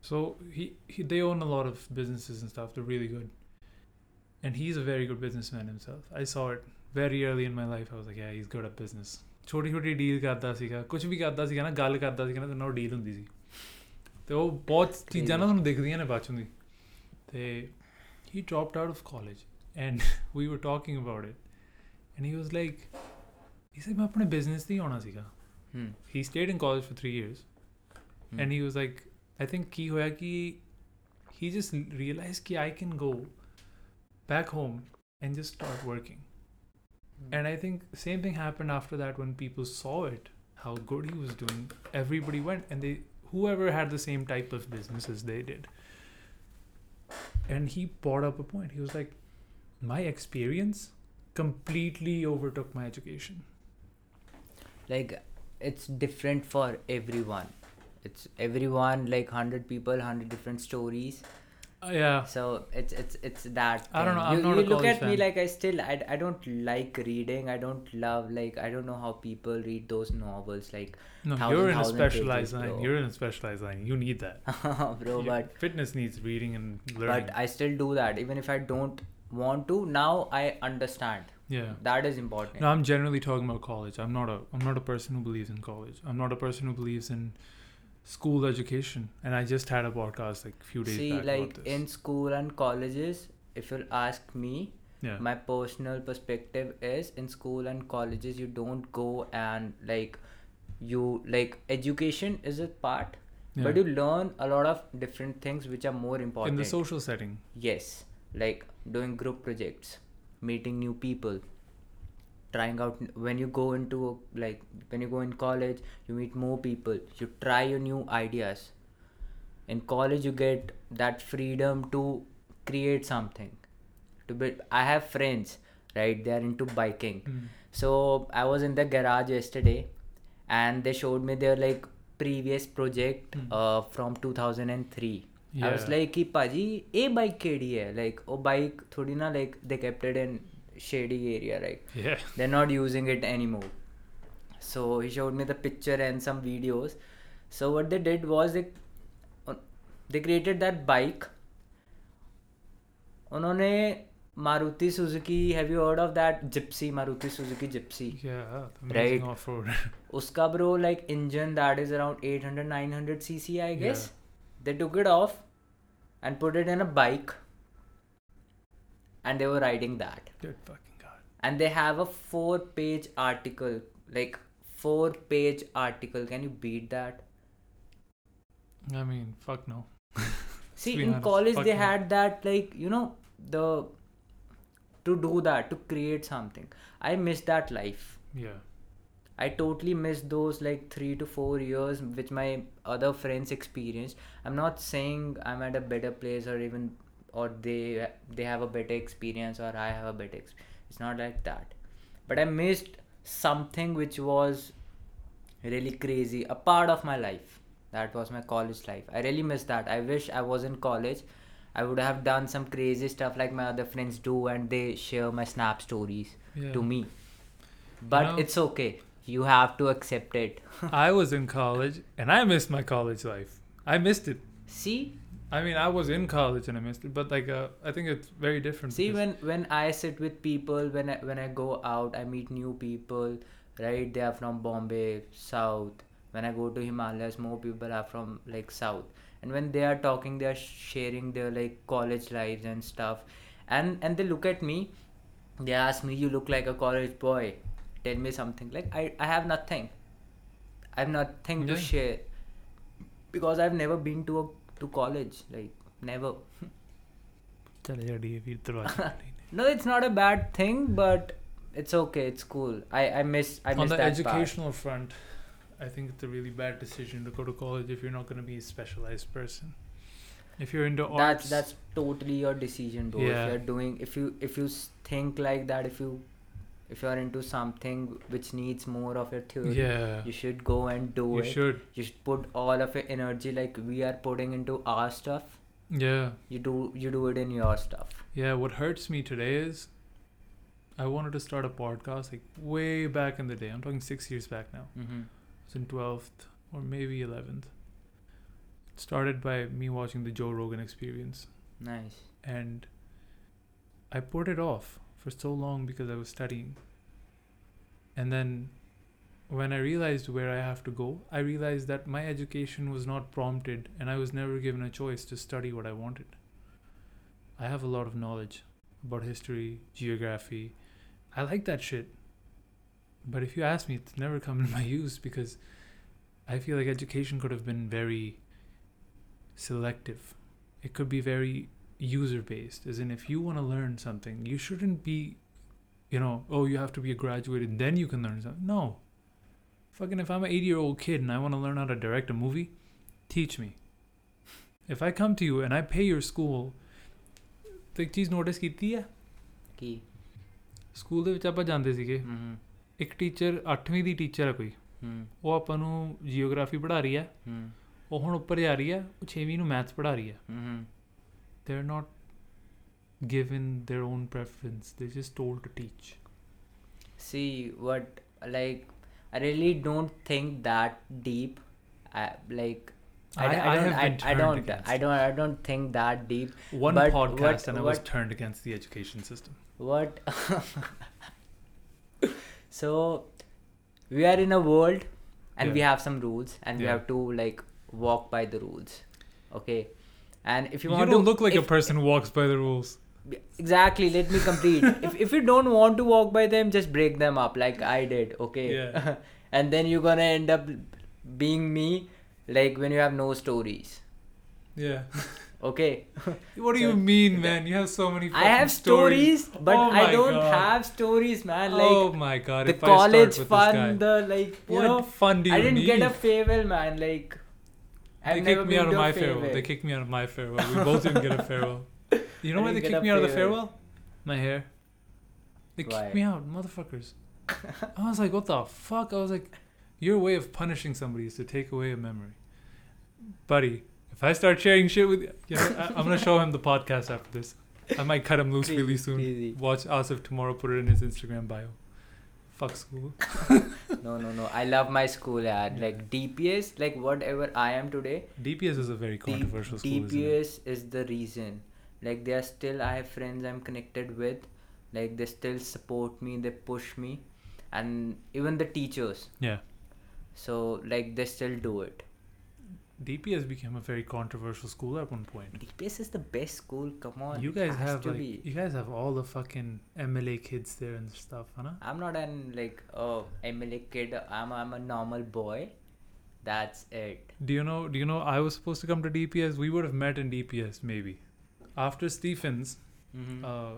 So he, he they own a lot of businesses and stuff. They're really good, and he's a very good businessman himself. I saw it very early in my life. I was like, yeah, he's good at business. ਛੋਟੀ ਛੋਟੀ deal ਕਰਦਾ ਸੀਗਾ ਕੁਝ ਵੀ ਕਰਦਾ ਸੀਗਾ ਨਾ ਗੱਲ ਕਰਦਾ ਸੀਗਾ ਨਾ ਤੇ ਨਾਲ ਡੀਲ ਹੁੰਦੀ ਸੀ ਤੇ ਉਹ ਬਹੁਤ ਚੀਜ਼ਾਂ ਨਾ ਤੁਹਾਨੂੰ ਦਿਖਦੀਆਂ ਨੇ ਬਾਅਦ ਚੋਂ ਦੀ ਤੇ he dropped out of college and we were talking about it and he was like he said ਮੈਂ ਆਪਣੇ business ਤੇ ਹੀ ਆਉਣਾ ਸੀਗਾ hmm. he stayed in college for 3 years Hmm. and he was like I think ਕੀ ਹੋਇਆ ਕਿ he just realized ਕਿ I can go back home and just start working and I think the same thing happened after that when people saw it, how good he was doing. Everybody went and they whoever had the same type of business as they did. And he brought up a point. He was like, My experience completely overtook my education. like it's different for everyone it's everyone like 100 people 100 different stories Uh, yeah. so it's it's it's that I don't thing. know, I'm you, not you a look at me like i still I, I don't like reading i don't love like i don't know how people read those novels like No, Thousand, you're in a specialized line. You're in a specialized line. You need that. bro but fitness needs reading and learning. but i still do that even if i don't want to now i understand yeah. that is important No, I'm generally talking about college. I'm not a I'm not a person who believes in college. I'm not a person who believes in school education. And I just had a podcast like a few days see back like about this. in school and colleges if you'll ask me yeah. my personal perspective is in school and colleges you don't go and like you like education is a part Yeah. but you learn a lot of different things which are more important. in the social setting. yes like doing group projects meeting new people trying out when you go into like when you go in college you meet more people you try your new ideas in college you get that freedom to create something to be, i have friends right they are into biking mm. so i was in the garage yesterday and they showed me their like previous project mm. uh, from 2003 yeah. i was like ki paji a bike kedi hai like oh bike thodi na like they kept it in shady area like Yeah. they're not using it anymore so he showed me the picture and some videos so what they did was they they created that bike उन्होंने Maruti Suzuki have you heard of that Gypsy Maruti Suzuki Gypsy Yeah. Amazing Right. off road. उसका bro like engine that is around 800 900 cc I guess they took it off and put it in a bike and they were writing that Good fucking god. and they have a four page article like four page article can you beat that I mean, fuck no. see in honest, college they no. had that like you know the to do that to create something i miss that life Yeah. I totally miss those like three to four years which my other friends experienced. I'm not saying I'm at a better place or even or they they have a better experience or I have a better experience. It's not like that. But I missed something which was really crazy, a part of my life. That was my college life. I really miss that. I wish I was in college. I would have done some crazy stuff like my other friends do and they share my snap stories Yeah. to me. But know- it's okay. You have to accept it. I was in college and I missed my college life. I missed it. See, I mean, I was in college and I missed it, but like, uh, I think it's very different. see when when I sit with people, when I when I go out, I meet new people. Right, they are from Bombay, South. When I go to Himalayas, more people are from like South. And when they are talking, they are sharing their like college lives and stuff. And and they look at me. They ask me, "You look like a college boy. Tell me something." Like I I have nothing. I have nothing to share because I've never been to a to college. Like, never. no, it's not a bad thing, but it's okay. It's cool. I, I miss I miss On the that educational part. front, I think it's a really bad decision to go to college if you're not going to be a specialized person. If you're into arts, that's that's totally your decision, though. Yeah. If you're doing, if you if you think like that, if you if you're into something which needs more of your theory, yeah, you should go and do it. you it. should. You should put all of your energy like we are putting into our stuff. Yeah, You do you do it in your stuff. yeah. What hurts me today is I wanted to start a podcast like way back in the day. I'm talking six years back now. Mm-hmm. It's in 12th or maybe 11th. It started by me watching the Joe Rogan experience. Nice. And I put it off for so long because I was studying. And then when I realized where I have to go, I realized that my education was not prompted and I was never given a choice to study what I wanted. I have a lot of knowledge about history, geography. I like that shit. But if you ask me, it's never come in my use because I feel like education could have been very selective. It could be very user based as in if you want to learn something you shouldn't be you know oh you have to be a graduate and then you can learn something. No. Fucking if i'm an 80 year old kid and i want to learn how to direct a movie teach me. If i come to you and i pay your school ਤੇ ਚੀਜ਼ notice ਕੀਤੀ ਹੈ ਕੀ school ਦੇ ਵਿੱਚ ਆਪਾਂ ਜਾਂਦੇ ਸੀਗੇ ਹੂੰ ਇੱਕ ਟੀਚਰ 8ਵੀਂ ਦੀ ਟੀਚਰ ਹੈ ਕੋਈ ਹੂੰ ਉਹ ਆਪਾਂ ਨੂੰ ਜੀਓਗ੍ਰਾਫੀ ਪੜ੍ਹਾ ਰਹੀ ਹੈ ਹੂੰ ਉਹ ਹੁਣ ਉੱਪਰ ਜਾ ਰਹੀ ਹੈ ਉਹ 6ਵੀਂ ਨੂੰ ਮੈਥਸ ਪੜ੍ਹਾ ਰਹੀ ਹੈ they're not given their own preference they're just told to teach. See what like i really don't think that deep I, like I, I- I, don't, I, don't I don't I don't think that deep one But podcast what- and i was turned against the education system. What so we are in a world and we have some rules and we have to like walk by the rules okay and if you, you, want don't to look like a person who walks by the rules exactly let me complete if, if you don't want to walk by them just break them up like i did okay Yeah. and then you're gonna end up being me like when you have no stories Yeah. okay What do you mean, man? You have so many. i have fucking stories but Oh i don't God. have stories man like oh my god! the if college fun the like you what know fun do you i didn't need? get a farewell man like I've never kicked me out of my farewell. They kicked me out of my farewell. We both didn't get a farewell. You know why they kicked me out of the farewell. My hair. They kicked me out, motherfuckers. I was like, what the fuck? I was like, your way of punishing somebody is to take away a memory, buddy. If I start sharing shit with you, you know, I, I'm gonna show him the podcast after this. I might cut him loose really soon. Watch Asif tomorrow. Put it in his Instagram bio. Fuck school. no no no i love my school yeah like dps like whatever i am today DPS is a very D- controversial school. DPS is the reason. Like they are still I have friends I'm connected with. Like they still support me, they push me, and even the teachers. Yeah. So like they still do it. DPS became a very controversial school at one point. DPS is the best school. Come on. you guys have to like be. you guys have all the fucking MLA kids there and stuff, huh? I'm not an like oh MLA kid. I'm I'm a normal boy. That's it. Do you know? Do you know? I was supposed to come to DPS. We would have met in DPS maybe. After Stephens, Mm-hmm. uh,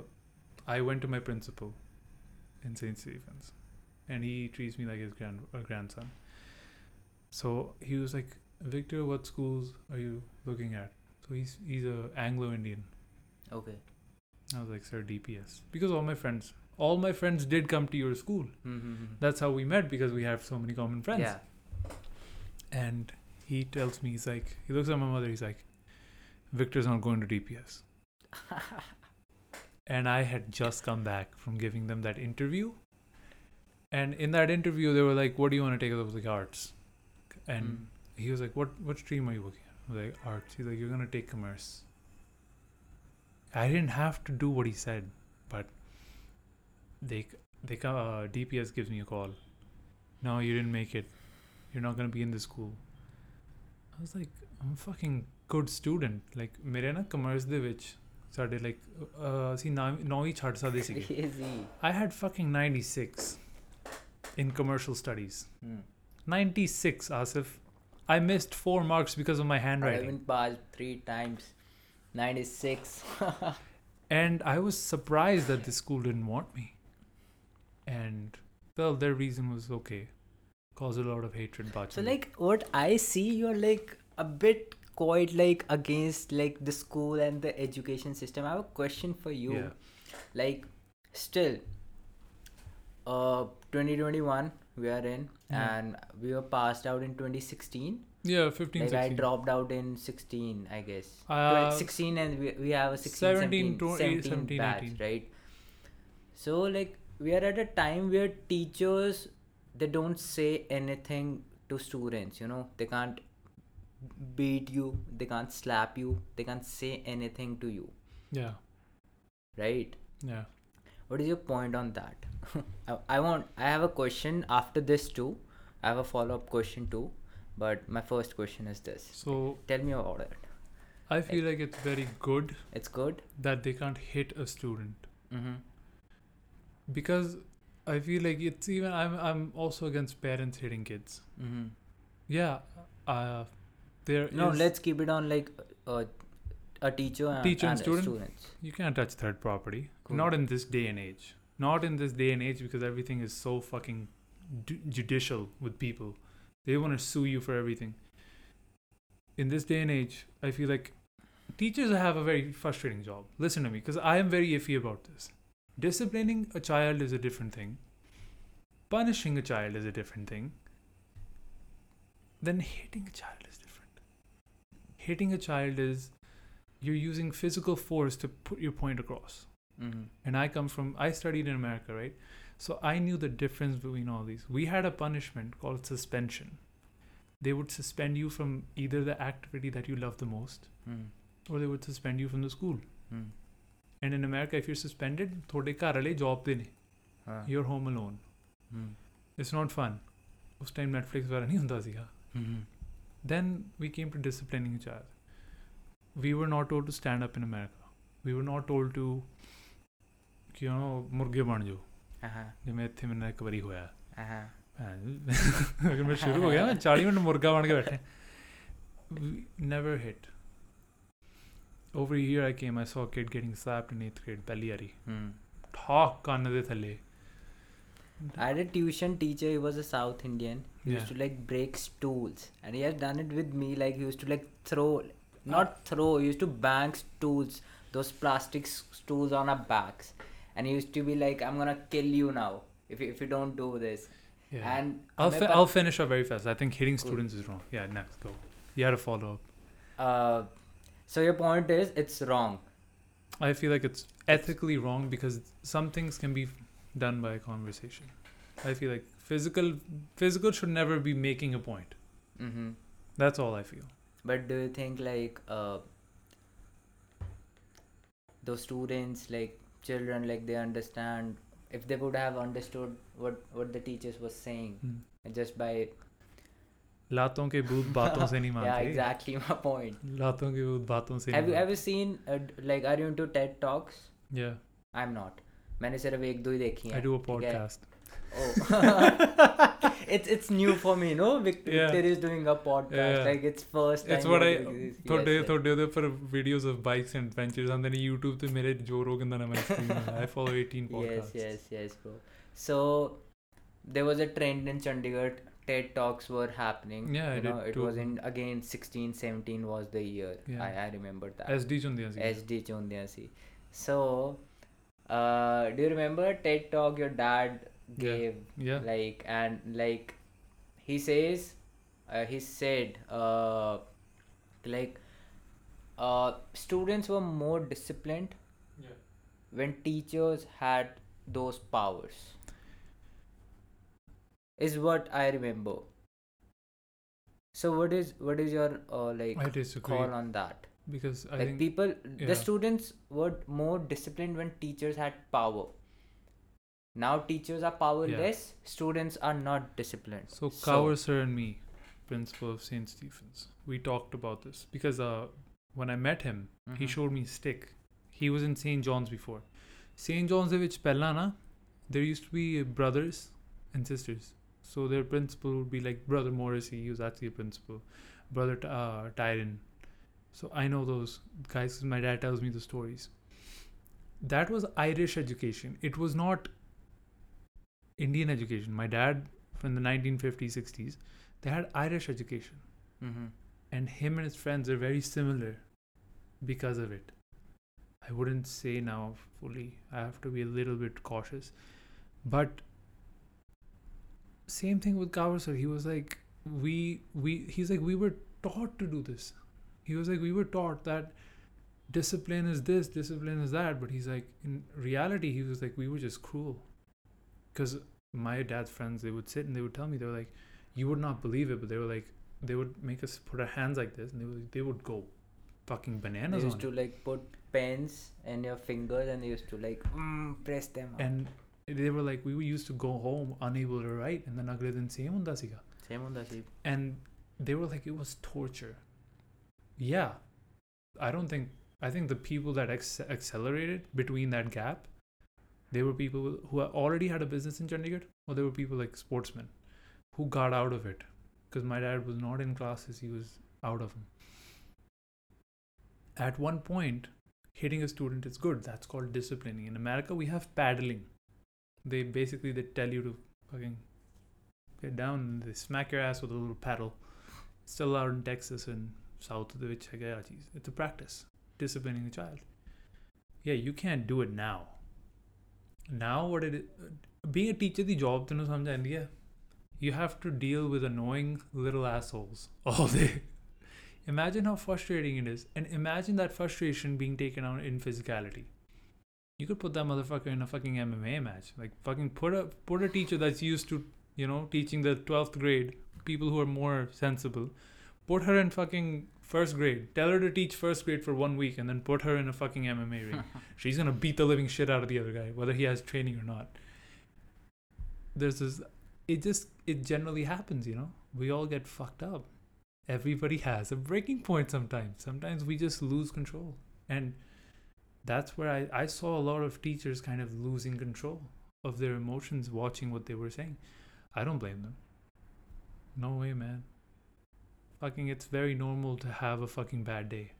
I went to my principal in St. Stephen's, and he treats me like his grand uh, grandson. So he was like, "Victor, what schools are you looking at?" So he's he's a Anglo Indian. okay. I was like, "Sir, DPS," because all my friends, all my friends did come to your school. Mm-hmm. That's how we met because we have so many common friends. Yeah. And he tells me, he's like, he looks at my mother, he's like, Victor's not going to DPS. and I had just come back from giving them that interview. And in that interview, they were like, What do you want to take? I was like, Arts. And Mm he was like, What what stream are you looking at? I was like, Arts. He's like, You're going to take commerce. I didn't have to do what he said, but they, they co- uh, DPS gives me a call. No, you didn't make it. You're not going to be in this school. I was like, I'm a fucking good student. Like, ਮੇਰੇ ਨਾ commerce ਦੇ ਵਿੱਚ ਸਾਡੇ like ਅਸੀਂ ਨੌ ਹੀ ਛੱਡ ਸਕਦੇ ਸੀਗੇ Crazy. I had fucking 96 in commercial studies. Mm. 96, Asif. I missed four marks because of my I handwriting. haven't passed three times. Ninety six. And I was surprised that the school didn't want me. And, well, their reason was okay. Caused a lot of hatred. So like what I see, you're like a bit quite like against like the school and the education system. I have a question for you. Yeah. Like still, uh, 2021 we are in, Yeah. and we were passed out in 2016. Yeah, 15, Like I dropped out in 16, I guess. Uh, 16 and we, we have a 16, 17, 17, 20, 17 17, batch, 18. right? So like we are at a time where teachers they don't say anything to students. You know they can't beat you, they can't slap you, they can't say anything to you, Yeah, right? yeah. What is your point on that? I, I want I have a question after this too. I have a follow up question too, but my first question is this. So Tell me about it. I feel like it's very good It's good. that they can't hit a student Mm-hmm. because I feel like it's even I'm I'm also against parents hitting kids. Mm-hmm. Yeah, uh, there No, is- let's keep it on like uh, a teacher and, Teacher and a student? students. you can't touch third property. Cool. Not in this day and age. Not in this day and age because everything is so fucking d- judicial with people. They want to sue you for everything. In this day and age, I feel like teachers have a very frustrating job. Listen to me because I am very iffy about this. Disciplining a child is a different thing. Punishing a child is a different thing. Then hitting a child is different. Hitting a child is you're using physical force to put your point across. Mm-hmm. And I come from, I studied in America, right? So I knew the difference between all these. We had a punishment called suspension. They would suspend you from either the activity that you love the most, mm. or they would suspend you from the school. Mm. And in America, if you're suspended, thode karale job dene. you're home alone. Hmm. It's not fun. उस time Netflix वगैरह नहीं होता hmm. then we came to disciplining disciplining चार We were not told to stand up in America. We were not told to. ਕਿ ਉਹ ਮੁਰਗੇ ਬਣ ਜਾਓ ਹਾਂ ਜਿਵੇਂ ਇੱਥੇ ਮੈਨੂੰ ਇੱਕ ਵਾਰੀ ਹੋਇਆ ਹਾਂ ਅਗਰ ਮੈਂ ਸ਼ੁਰੂ ਹੋ ਗਿਆ ਮੈਂ 40 ਮਿੰਟ ਮੁਰਗਾ ਬਣ ਕੇ ਬੈਠਾ never hit. Over here I came, I saw a kid getting slapped in eighth grade, Paliari. Hmm. Talk thale. I had a tuition teacher, he was a South Indian. He yeah. used to like break stools. And he had done it with me, like he used to like throw not throw, he used to bang stools, those plastic stools on our backs. and he used to be like, "I'm gonna kill you now if you, if you don't do this." Yeah. And I'll fi- I'll finish up very fast. I think hitting cool. students is wrong. Yeah, next go. You had a follow up. Uh, so your point is it's wrong. I feel like it's ethically wrong because some things can be done by a conversation. I feel like physical physical should never be making a point. Mm-hmm. That's all I feel. But do you think like uh, those students like children, like they understand if they would have understood what what the teachers was saying just by लातों के भूत बातों से नहीं yeah मानते exactly my point. लातों के भूत बातों से Have you नहीं ever seen uh, d- like are you into TED talks? मानते। Yeah, I'm not. मैंने सिर्फ एक दो ही देखी I हैं do a ठीक है? podcast. Oh. it's it's new for me, no? Vic- Yeah. Victor is doing a podcast. Yeah. Like it's first time. It's what I you're doing this. ਤੁਹਾਡੇ Yes, yes. ਤੁਹਾਡੇ ਉਹਦੇ ਪਰ videos of bikes and adventures ਆਉਂਦੇ ਨੇ YouTube ਤੇ ਮੇਰੇ ਜੋ ਰੋਗਨ ਦਾ ਨਾਮ ਹੈ I follow 18 podcasts. Yes, yes, yes, bro. So there was a trend in Chandigarh. TED talks were happening. Yeah, I you know, did it too. was in again 16, 17 was the year. Yeah. I I remember that. SD ਚ ਹੁੰਦੀਆਂ ਸੀ SD ਚੁੰਦਿਆਂ C. So, uh, do you remember TED talk your dad Yeah. gave? Yeah. Like and like, he says, uh, he said, uh, like, uh, students were more disciplined Yeah. when teachers had those powers is what i remember so what is what is your uh, like I disagree call on that because I like think people yeah. the students were more disciplined when teachers had power now teachers are powerless, yeah. students are not disciplined. So, so Kaur sir and me, principal of St. Stephen's, we talked about this because uh, when I met him, mm-hmm. he showed me stick. He was in St. John's before. St. John's which pehla na, there used to be brothers and sisters. So their principal would be like Brother Morrissey, he was actually a principal. Brother uh, Tyron. So I know those guys because my dad tells me the stories. That was Irish education. It was not Indian education. My dad from the 1950s, 60s, they had Irish education. mm-hmm. And him and his friends are very similar because of it. I wouldn't say now fully. I have to be a little bit cautious. But same thing with sir. He was like, we we he's like, we were taught to do this. He was like, we were taught that discipline is this, discipline is that. But he's like, in reality, he was like, we were just cruel because my dad's friends they would sit and they would tell me they were like, you would not believe it, but they were like they would make us put our hands like this and they would they would go fucking bananas. They used to it. like put pens in your fingers and they used to like mm, press them. And they were like we used to go home unable to write and then agle din same. Same. And they were like it was torture. Yeah, I don't think I think the people that ex- accelerated between that gap they were people who already had a business in Chandigarh, or there were people like sportsmen who got out of it. Because my dad was not in classes, he was out of them. At one point, hitting a student is good. That's called disciplining. In America, we have paddling. They basically they tell you to fucking get down and they smack your ass with a little paddle. It's still allowed in Texas and south of the which It's a practice, disciplining the child. Yeah, you can't do it now Now what it is, being a teacher, the job to ਸਮਝ ਆਉਂਦੀ ਹੈ you have to deal with annoying little assholes all day. Imagine how frustrating it is, and imagine that frustration being taken out in physicality. You could put that motherfucker in a fucking MMA match. Like fucking put a put a teacher that's used to, you know, teaching the twelfth grade, people who are more sensible. Put her in fucking first grade. Tell her to teach first grade for one week and then put her in a fucking MMA ring. She's gonna beat the living shit out of the other guy, whether he has training or not. There's this it just it generally happens, you know. We all get fucked up. Everybody has a breaking point sometimes. Sometimes we just lose control. And that's where I, I saw a lot of teachers kind of losing control of their emotions watching what they were saying. I don't blame them. No way, man. Fucking, it's very normal to have a fucking bad day.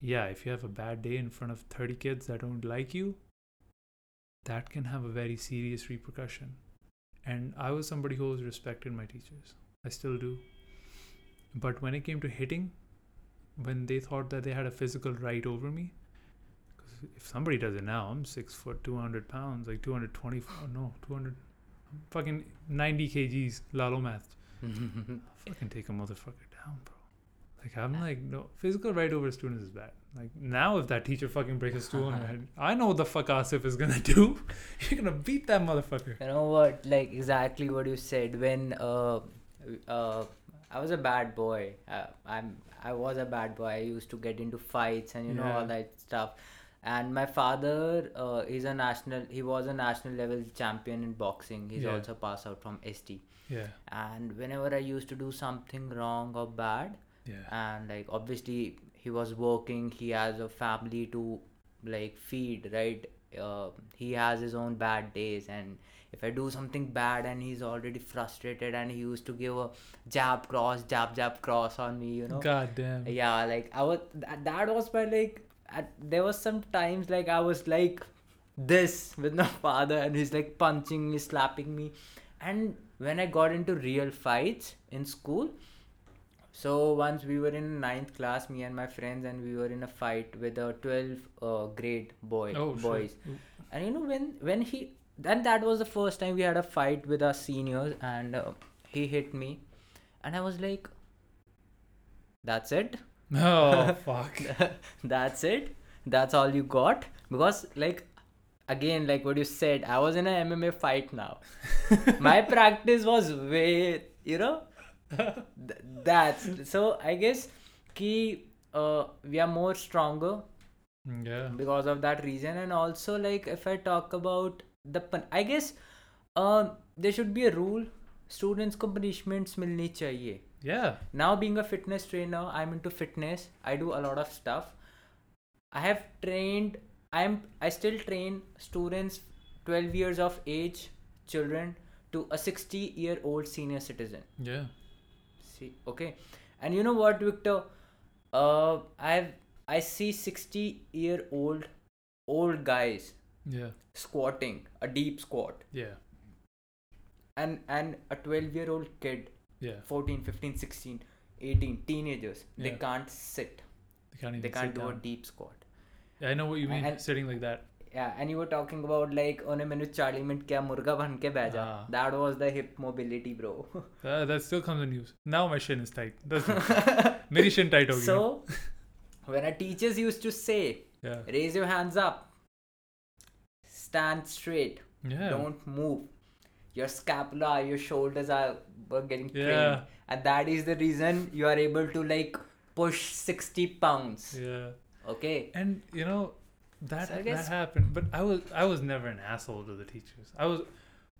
Yeah, if you have a bad day in front of 30 kids that don't like you, that can have a very serious repercussion. And I was somebody who always respected my teachers. I still do. But when it came to hitting, when they thought that they had a physical right over me, because if somebody does it now, I'm six foot, 200 pounds, like 220, oh no, 200, I'm fucking 90 kgs, lalo math. fucking take a motherfucker down, bro. Like I'm like no physical right over students is bad. Like now if that teacher fucking breaks a stool on your head, I know what the fuck Asif is gonna do. You're gonna beat that motherfucker. You know what? Like exactly what you said. When uh, uh, I was a bad boy. Uh, I'm I was a bad boy. I used to get into fights and you know all that stuff. And my father, uh, he's a national. He was a national level champion in boxing. He's Yeah. also passed out from ST. Yeah, And whenever I used to do something wrong or bad, yeah, and like obviously he was working he has a family to like feed right? Uh, he has his own bad days and if i do something bad and he's already frustrated and he used to give a jab cross jab jab cross on me you know? God damn. yeah like i was that, that was my like at, there was some times like i was like this with my father and he's like punching me slapping me. And when i got into real fights in school. So once we were in ninth class me and my friends and we were in a fight with a 12 uh, grade boy Oh, boys. And you know when when he then that was the first time we had a fight with our seniors and uh, he hit me. And i was like that's it? Oh fuck. that's it? That's all you got? Because like again like what you said i was in a mma fight now my practice was way you know th- that's so i guess key uh, we are more stronger Yeah. because of that reason and also like if i talk about the pun- i guess um there should be a rule students को punishments मिलनी चाहिए Yeah. now being a fitness trainer i'm into fitness i do a lot of stuff i have trained i'm i still train students 12 years of age children to a 60 year old senior citizen Yeah. see okay and you know what victor uh i've i see 60 year old old guys Yeah. squatting a deep squat Yeah. and and a 12 year old kid Yeah. 14 15 16 18 teenagers they can't sit They can't they can't do a deep squat Yeah, I know what you mean. And, sitting like that. Yeah, and you were talking about like उन्हें मैंने 40 minute क्या That was the hip mobility, bro. uh, that still comes in use. Now my shin is tight. That's my shin tight over. So when our teachers used to say, yeah. raise your hands up, stand straight, yeah. don't move. Your scapula, your shoulders are getting yeah. trained, and that is the reason you are able to like push 60 pounds. Yeah okay And you know that So I that happened, but I was I was never an asshole to the teachers. I was,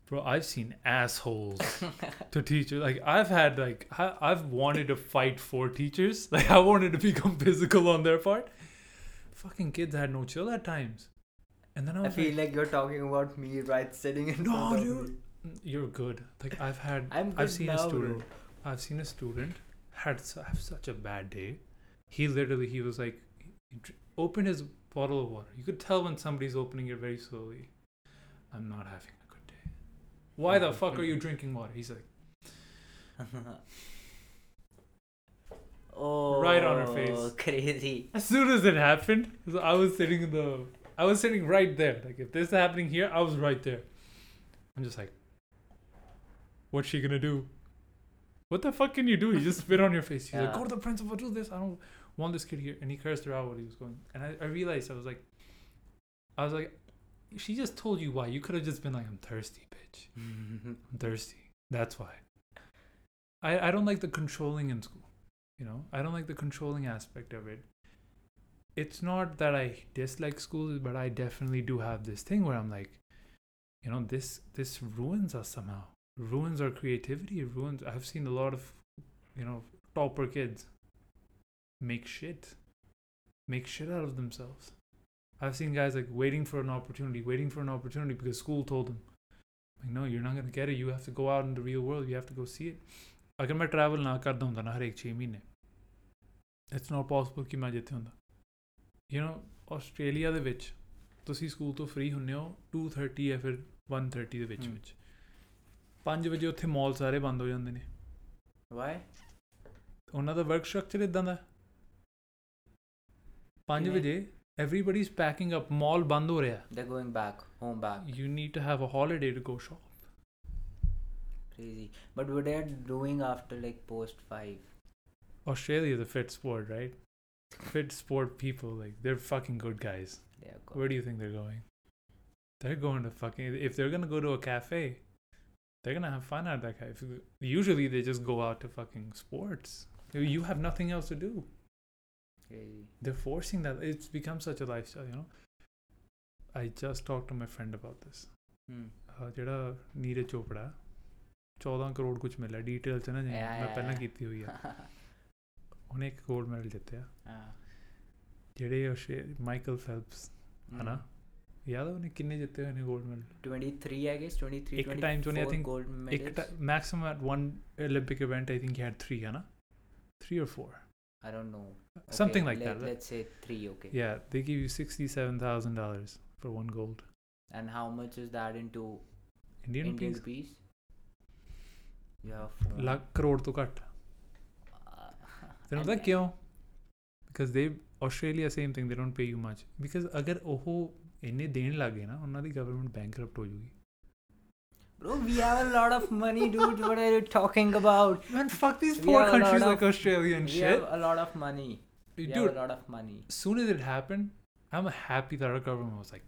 bro. I've seen assholes to teachers. Like I've had like I, I've wanted to fight for teachers. Like I wanted to become physical on their part. Fucking kids had no chill at times, and then I i feel like, like you're talking about me right sitting in No, dude. "You're good." Like I've had i'm good I've seen now, a bro. student. I've seen a student had have such a bad day. He literally he was like, opened his bottle of water. You could tell when somebody's opening it very slowly. I'm not having a good day. Why the fuck are you drinking water? He's like, oh Right on her face. crazy as soon as it happened, I was sitting in the, I was sitting right there. Like if this is happening here, I was right there. I'm just like, what's she gonna do? What the fuck can you do? You just spit on your face. He's like, go to the principal, do this. I don't want this kid here. And he cursed her out while he was going. And I, I realized I was like, I was like, she just told you why. You could have just been like, I'm thirsty, bitch. I'm thirsty. That's why. I, I don't like the controlling in school. You know, I don't like the controlling aspect of it. It's not that I dislike school but I definitely do have this thing where I'm like, you know, this this ruins us somehow. Ruins our creativity. Ruins. I've seen a lot of, you know, topper kids make shit, make shit out of themselves. I've seen guys like waiting for an opportunity, waiting for an opportunity because school told them. like no you're not going to get it you have to go out in the real world you have to go see it ਅਗਰ ਮੈਂ travel ਨਾ ਕਰਦਾ ਹੁੰਦਾ ਨਾ ਹਰੇਕ 6 ਮਹੀਨੇ it's not possible ਕਿ ਮੈਂ ਜਿੱਥੇ ਹੁੰਦਾ ਯੂ نو ਆਸਟ੍ਰੇਲੀਆ ਦੇ ਵਿੱਚ ਤੁਸੀਂ ਸਕੂਲ ਤੋਂ ਫ੍ਰੀ ਹੁੰਨੇ ਹੋ 2:30 ਜਾਂ ਫਿਰ 1:30 ਦੇ ਵਿੱਚ। ਵਿੱਚ 5 ਵਜੇ ਉੱਥੇ ਮਾਲ ਸਾਰੇ ਬੰਦ ਹੋ ਜਾਂਦੇ ਨੇ Why? ਉਹਨਾਂ ਦਾ ਵਰਕ ਸਟਰਕਚਰ ਇਦਾਂ ਦਾ 5 ਕਿਵੇਂ? ਵਜੇ everybody is packing up ਮਾਲ ਬੰਦ ਹੋ ਰਿਹਾ They're going back, home back. you need to have a holiday to go shop Crazy. But what they're doing after like post five? Australia is a fit sport right fit sport people like they're fucking good guys They're where do you think they're going they're going to fucking if they're gonna go to a cafe they're gonna have fun at that cafe usually they just go out to fucking sports you have nothing else to do okay. They're forcing that. It's become such a lifestyle, you know. I just talked to my friend about this. ਜਿਹੜਾ ਨੀਰਜ ਚੋਪੜਾ 14 ਕਰੋੜ ਕੁਝ ਮਿਲਿਆ detail ਚ ਨਾ ਜਾਈਂ ਮੈਂ ਪਹਿਲਾਂ ਕੀਤੀ ਹੋਈ ਆ ਉਹਨੇ ਇੱਕ 골ਡ ਮੈਡਲ ਜਿੱਤਿਆ ਹਾਂ ਜਿਹੜੇ ਉਹ ਮਾਈਕਲ ਫੈਲਪਸ ਹਨਾ ਯਾਦ ਉਹਨੇ ਕਿੰਨੇ ਜਿੱਤੇ ਹੋਏ ਨੇ 골ਡ ਮੈਡਲ 23 ਆਈ ਗੈਸ 23 ਇੱਕ ਟਾਈਮ ਚ ਉਹਨੇ ਆਈ ਥਿੰਕ ਇੱਕ maximum at one 올림픽 event I think he had 3 ਹਨਾ 3 or 4 I don't know. Okay, Something like let, that. Let's say three. Okay. Yeah, they give you sixty-seven thousand dollars for one gold. And how much is that into Indian, Indian rupees? Yeah. Lakh crore to cut. Uh, then? Because they Australia same thing they don't pay you much because agar oho इन्हें den lage na, उन्हें दी government bankrupt ho जाएगी. Bro, we have a lot of money, dude. What are you talking about? Man, fuck these We poor countries of- like Australia and we shit. have a lot of money. We have a lot of money. as soon as it happened, I'm happy that our government was like,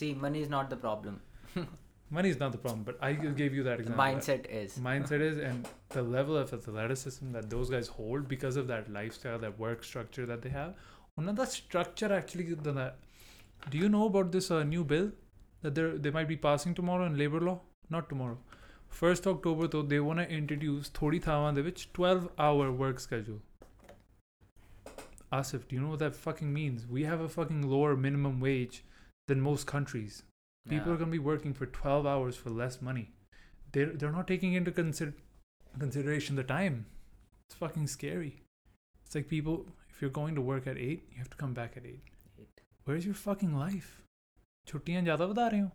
See, money is not the problem. money is not the problem, but I gave you that The example. mindset is. Mindset is, and the level of athleticism that those guys hold because of that lifestyle, that work structure that they have. Another structure actually, the-. Do you know about this uh, new bill that they they might be passing tomorrow in labor law? Not tomorrow. First October though they want to introduce ਥੋੜੀ ਥਾਵਾਂ ਦੇ ਵਿੱਚ 12 hour work schedule. Asif, do you know what that fucking means? We have a fucking lower minimum wage than most countries. People Yeah. are going to be working for 12 hours for less money. They're, they're not taking into consider, consideration the time. It's fucking scary. It's like people, if you're going to work at 8, you have to come back at 8. Eight. Where's your fucking life? ਛੁੱਟੀਆਂ ਜ਼ਿਆਦਾ ਵਧਾ ਰਹੇ ਹੋ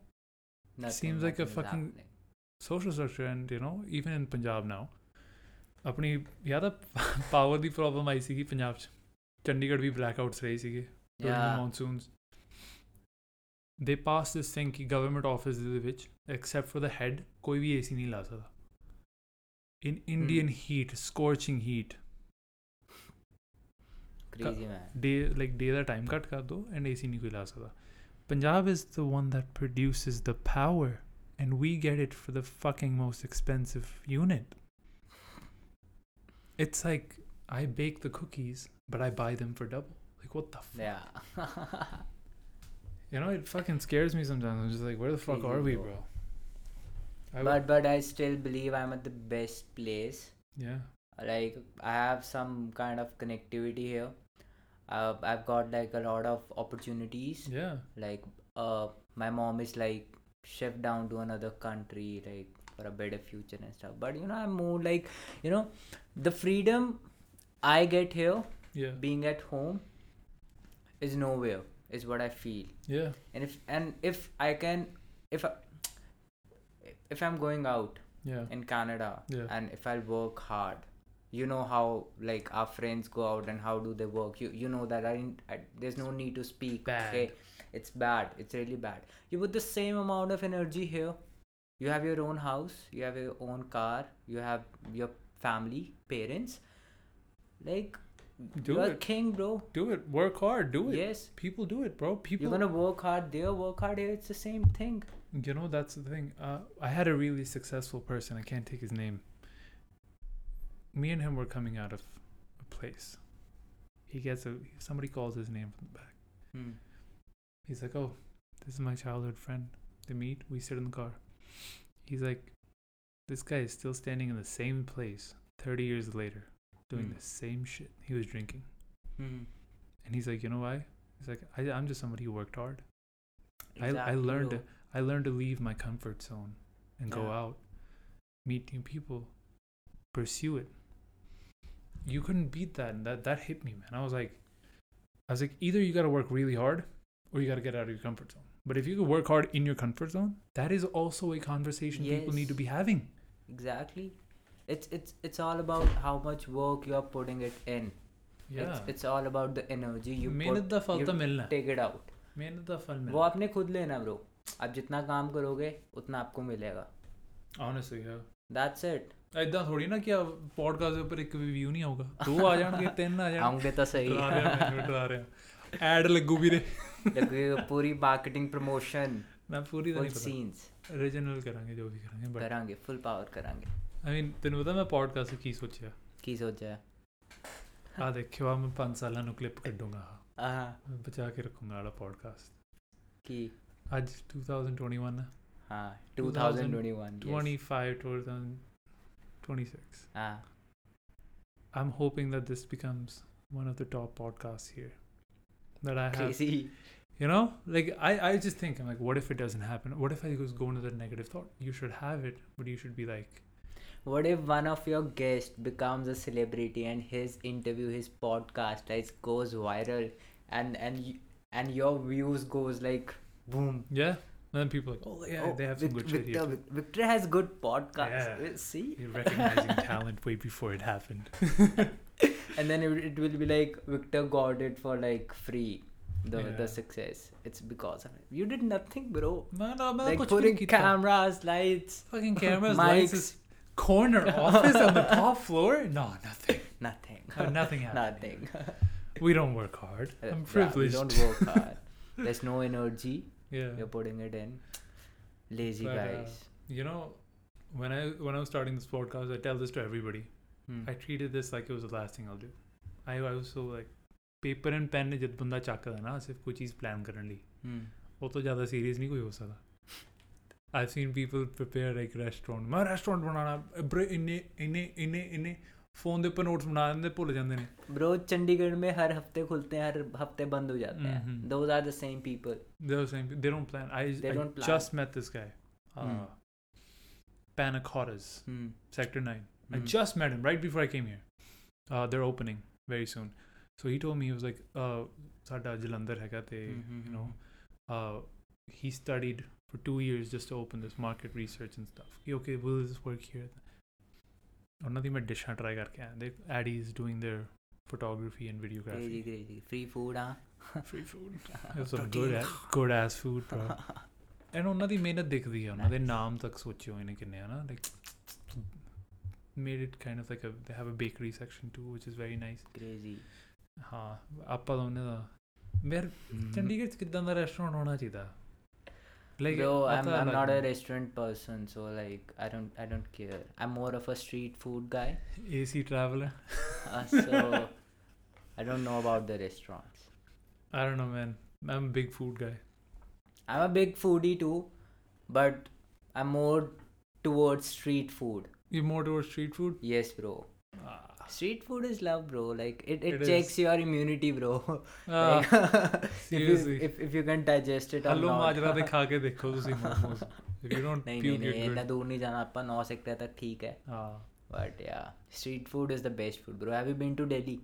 Nothing, Seems like a nothing is fucking- happening. social structure and you know even in Punjab now ਆਪਣੀ ਯਾਦ ਆ power ਦੀ problem ਆਈ ਸੀਗੀ ਪੰਜਾਬ 'ਚ ਚੰਡੀਗੜ੍ਹ ਵੀ ਬਲੈਕਆਊਟਸ ਰਹੇ ਸੀਗੇ during the Yeah. monsoons they passed this thing ਕਿ government office ਦੇ ਵਿੱਚ except for the head ਕੋਈ ਵੀ AC ਨਹੀਂ ਲਾ ਸਕਦਾ in Indian heat scorching heat Crazy man. day like day the time cut ਕਰ ਦੋ and AC ਨਹੀਂ ਕੋਈ ਲਾ ਸਕਦਾ Punjab is the one that produces the power and we get it for the fucking most expensive unit it's like I bake the cookies but I buy them for double like what the fuck? Yeah. You know, it fucking scares me sometimes. I'm just like, where the fuck are we, bro. I would- but but I still believe I'm at the best place. yeah, Like I have some kind of connectivity here. Uh, I've got like a lot of opportunities. yeah, Like uh, my mom is like shipped down to another country like for a better future and stuff. But you know, I'm more like you know, the freedom I get here yeah, being at home is nowhere. Is what I feel. yeah, and if and if I can if I, if I'm going out yeah, in Canada Yeah. and if I work hard you know how like our friends go out and how do they work you you know that I, didn't, I there's no need to speak Bad. okay it's bad it's really bad you put the same amount of energy here you have your own house you have your own car you have your family parents like Do you're it. king bro do it. Work hard. Do it. yes People do it, bro. People. you're gonna work hard there work hard here it's the same thing You know, that's the thing. Uh, I had a really successful person. I can't take his name. Me and him were coming out of a place. He gets a somebody calls his name from the back. hmm. He's like, "Oh, this is my childhood friend." They meet. We sit in the car. He's like, "This guy is still standing in the same place, thirty years later, doing Hmm. the same shit. He was drinking." Hmm. And he's like, "You know why?" He's like, I, "I'm just somebody who worked hard. I, I learned bro. I learned to leave my comfort zone and go out, meet new people, pursue it you couldn't beat that. And that that hit me, man. I was like, I was like, either you got to work really hard or you got to get out of your comfort zone. But if you could work hard in your comfort zone, that is also a conversation yes. people need to be having. Exactly. It's it's it's all about how much work you are putting it in. Yeah. It's, it's all about the energy you put. का the तो मिलना take Take it out. वो आपने खुद लेना bro आप जितना काम करोगे उतना आपको मिलेगा honestly yeah that's it ਐਦਾਂ ਥੋੜੀ ਨਾ ਕਿ ਆ ਪੋਡਕਾਸਟ ਦੇ ਉੱਪਰ ਇੱਕ ਵੀ ਵਿਊ ਨਹੀਂ ਆਊਗਾ ਦੋ ਆ ਜਾਣਗੇ ਤਿੰਨ ਆ ਜਾਣਗੇ ਆਉਂਗੇ ਤਾਂ ਸਹੀ ਡਰਾ ਰਿਹਾ ਮੈਂ ਡਰਾ ਰਿਹਾ ਐਡ ਲੱਗੂ ਵੀਰੇ ਲੱਗੇ ਪੂਰੀ ਮਾਰਕੀਟਿੰਗ ਪ੍ਰੋਮੋਸ਼ਨ ਮੈਂ ਪੂਰੀ ਦਾ ਨਹੀਂ ਪਤਾ ਸੀਨਸ ਰੀਜਨਲ ਕਰਾਂਗੇ ਜੋ ਵੀ ਕਰਾਂਗੇ ਬਟ ਕਰਾਂਗੇ ਫੁੱਲ ਪਾਵਰ ਕਰਾਂਗੇ ਆਈ ਮੀਨ ਤੈਨੂੰ ਪਤਾ ਮੈਂ ਪੋਡਕਾਸਟ ਕੀ ਸੋਚਿਆ ਕੀ ਸੋਚਿਆ ਆ ਦੇਖਿਓ ਆ ਮੈਂ 5 ਸਾਲਾਂ ਨੂੰ ਕਲਿੱਪ ਕੱਢੂੰਗਾ ਆਹ ਮੈਂ ਬਚਾ ਕੇ ਰੱਖੂੰਗਾ ਆਲਾ ਪੋਡਕਾਸਟ ਕੀ ਅੱਜ 2021 ਹਾਂ 2021 25 2000 2026 हाँ ah. I'm hoping that this becomes one of the top podcasts here that I have crazy You know, like I, I just think I'm like, what if it doesn't happen? What if I just go into that negative thought? You should have it, but you should be like, what if one of your guests becomes a celebrity and his interview his podcast like goes viral and and and your views goes like boom yeah. And then people are like, oh, yeah, oh, they have some Vic- good Victor. Victor has good podcasts. Yeah. Eh, see? You're recognizing talent way before it happened. and then it, it, will be like, Victor got it for like free. The, yeah. the success it's because of it. you did nothing bro like putting cameras lights fucking cameras mics. lights corner office on the top floor no nothing nothing no, nothing happened. nothing we don't work hard uh, i'm privileged yeah, we don't work hard there's no energy yeah. You're putting it in. Lazy But, uh, guys. You know, when I when I was starting this podcast, I tell this to everybody. Hmm. I treated this like it was the last thing I'll do. I, I was so like paper and PAN ਜਦ ਬੰਦਾ ਚੱਕਦਾ ਨਾ ਸਿਰਫ ਕੋਈ ਚੀਜ਼ plan ਕਰਨ ਲਈ Hmm. ਉਹ ਤੋਂ ਜ਼ਿਆਦਾ ਸੀਰੀਅਸ ਨਹੀਂ ਕੋਈ ਹੋ ਸਕਦਾ I've scene people prepare like restaurant ਮੈਂ ਰੈਸਟੋਰੈਂਟ ਬਣਾਉਣਾ ਬਰੇ ਇੰਨੇ ਇੰਨੇ ਇੰਨੇ Phone के उपर नोट्स बना देंगे भुल जाते हैं ब्रो चंडीगढ़ में हर हफ्ते खुलते हैं हर हफ्ते बंद हो जाते हैं those are the same. They don't plan. They don't I just met this guy Panic Horrors, mm. Sector 9. Mm. I just met him right before I came here. Uh, they're opening very soon. So he told me, he was like, ah, uh, Sada Jalandhar hai te, you know, uh, he studied for two years just to open this market research and stuff. Okay, will this work here? ਉਹਨਾਂ ਦੀ ਮੈਂ ਡਿਸ਼ਾਂ try ਕਰਕੇ ਆਇਆ ਦੇ ਐਡੀਜ਼ doing their photography and crazy videography crazy free food huh free food it was some good ass, good ass food bro and ਉਹਨਾਂ ਦੀ ਮਿਹਨਤ ਦਿਖਦੀ ਆ ਉਹਨਾਂ ਦੇ Nice. ਨਾਮ ਤੱਕ ਸੋਚੇ ਹੋਏ ਨੇ ਕਿੰਨੇ ਹਨਾ like made it kind of like a they have a bakery section too which is very nice crazy ਹਾਂ ਆਪਾਂ ਤਾਂ ਉਹਨਾਂ ਦਾ ਮੇਰ ਚੰਡੀਗੜ੍ਹ ਚ ਕਿਦਾਂ ਦਾ ਰੈਸਟੋਰੈਂਟ ਹੋਣਾ ਚਾਹੀਦਾ like bro i'm, I'm not a restaurant person so like i don't i don't care. I'm more of a street food guy. Ac traveler. Uh, so i don't know about the restaurants. I don't know man. I'm a big food guy. I'm a big foodie too but i'm more towards street food. You're more towards street food? Yes bro. Ah. Street food is love, bro. Like it, it, it checks is. your immunity, bro. Ah, like, seriously. If you, if, if you can digest it Hello, or not. hello खा के if you don't नहीं, puke नहीं, it नहीं, इतना दूर नहीं जाना अपन 9 sector तक ठीक है हां but yeah street food is the best food bro have you been to delhi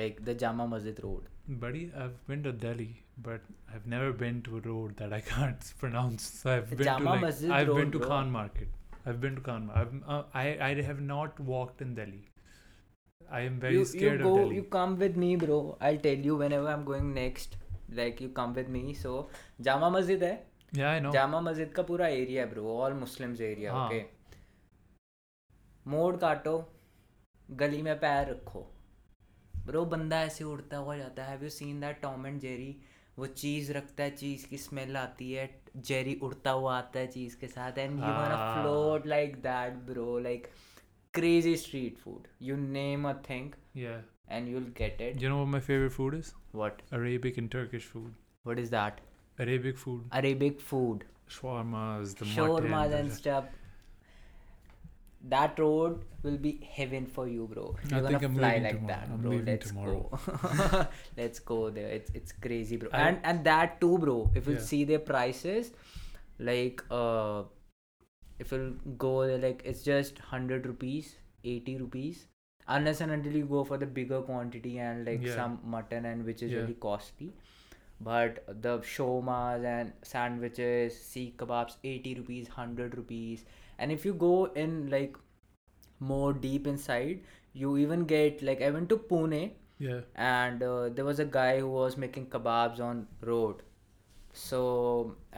like the jama masjid road buddy i've been to delhi but i've never been to a road that i can't pronounce so i've been jama to like, masjid i've road, been to bro. khan market i've been to khan I've, uh, i i have not walked in delhi I am very you, scared you go, of Delhi you come with me, bro. I'll tell you whenever I'm going next. Like you come with me. So Jama Masjid है. yeah I know Jama Masjid का पूरा area है bro all Muslims area हाँ। Okay मोड़ काटो गली में पैर रखो ब्रो बंदा ऐसे उड़ता हुआ जाता है have you seen that Tom and Jerry वो चीज़ रखता है चीज़ की स्मेल आती है जेरी उड़ता हुआ आता है चीज़ के साथ एंड यू वांट हाँ। Float like that bro like crazy street food you name a thing yeah and you'll get it you know what my favorite food is what Arabic and Turkish food what is that Arabic food arabic food shawarmas the shawarmas and stuff. That road will be heaven for you, bro. You're think gonna I'm fly like tomorrow. that, I'm bro. Let's tomorrow. go. Let's go there. It's it's crazy, bro. I- and and that too, bro. If you Yeah. see their prices, like uh if you'll go there, like it's just 100 rupees 80 rupees unless and until you go for the bigger quantity and like Yeah. some mutton and which is Yeah. really costly but the shomas and sandwiches seekh kebabs 80 rupees 100 rupees and if you go in like more deep inside you even get like i went to pune Yeah. and uh, there was a guy who was making kebabs on road so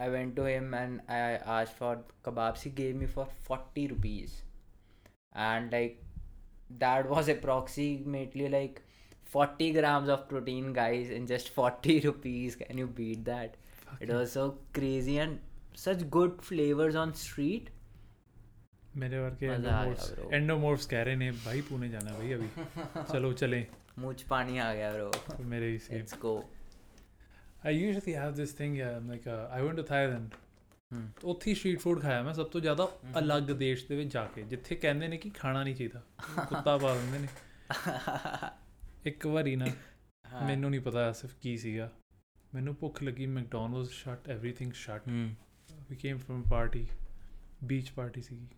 i went to him and i asked for kebabs he gave me for 40 rupees and like that was approximately like 40 grams of protein guys in just 40 rupees can you beat that Okay. it was so crazy and such good flavors on street मेरे मज़ा आया एंडोमॉर्फ्स. एंडोमॉर्फ्स कह रहे ने भाई पुणे जाना भाई अभी चलो चलें मुझ पानी आ गया तो मेरे ही same let's go I usually have this thing yeah I'm like uh, I went to Thailand Hmm. ਉੱਥੇ ਸਟਰੀਟ ਫੂਡ ਖਾਇਆ ਮੈਂ ਸਭ ਤੋਂ ਜ਼ਿਆਦਾ ਅਲੱਗ ਦੇਸ਼ ਦੇ ਵਿੱਚ ਜਾ ਕੇ ਜਿੱਥੇ ਕਹਿੰਦੇ ਨੇ ਕਿ ਖਾਣਾ ਨਹੀਂ ਚਾਹੀਦਾ ਕੁੱਤਾ ਪਾ ਦਿੰਦੇ ਨੇ ਇੱਕ ਵਾਰੀ ਨਾ ਹਾਂ। ਮੈਨੂੰ ਨਹੀਂ ਪਤਾ ਸਿਰਫ ਕੀ ਸੀਗਾ ਮੈਨੂੰ ਭੁੱਖ ਲੱਗੀ McDonald's shut everything shut hmm we came from party beach party ਸੀਗੀ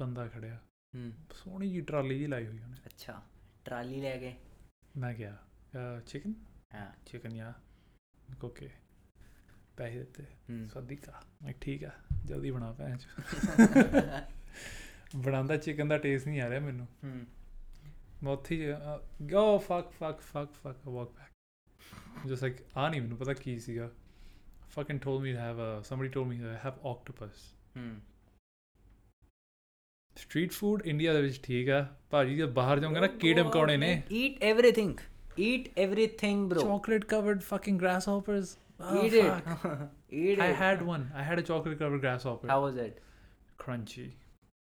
ਬੰਦਾ ਖੜਿਆ ਹਮ ਸੋਹਣੀ ਜੀ ਟਰਾਲੀ ਜੀ ਲਾਈ ਹੋਈ ਉਹਨੇ ਅੱਛਾ ਟਰਾਲੀ ਲੈ ਕੇ ਮੈਂ ਕਿਹਾ ਚਿਕਨ ਹਾਂ ਚਿਕਨ ਯਾ ਓਕੇ ਪੈਸੇ ਦਿੱਤੇ। ਸਦੀਕਾ ਮੈਂ ਠੀਕ ਆ ਜਲਦੀ ਬਣਾ ਭੈਣ ਚ। ਬਣਾਉਂਦਾ ਚਿਕਨ ਦਾ ਟੇਸਟ ਨਹੀਂ ਆ ਰਿਹਾ ਮੈਨੂੰ। ਹਮ ਮੈਂ ਉੱਥੇ ਹੀ go fuck fuck fuck fuck walk back just like ਆ ਨਹੀਂ ਮੈਨੂੰ ਪਤਾ ਕੀ ਸੀਗਾ। Fucking told me to have a somebody told me to have octopus hmm street food India ਦੇ ਵਿੱਚ ਠੀਕ ਆ। ਭਾਜੀ ਜੇ ਬਾਹਰ ਜਾਓਗੇ ਨਾ ਕੀੜੇ ਮਕੌੜੇ ਨੇ। eat everything eat everything bro. Chocolate covered fucking grasshoppers? Oh, eat it. eat I it. had one. I had a chocolate covered grasshopper. How was it? Crunchy.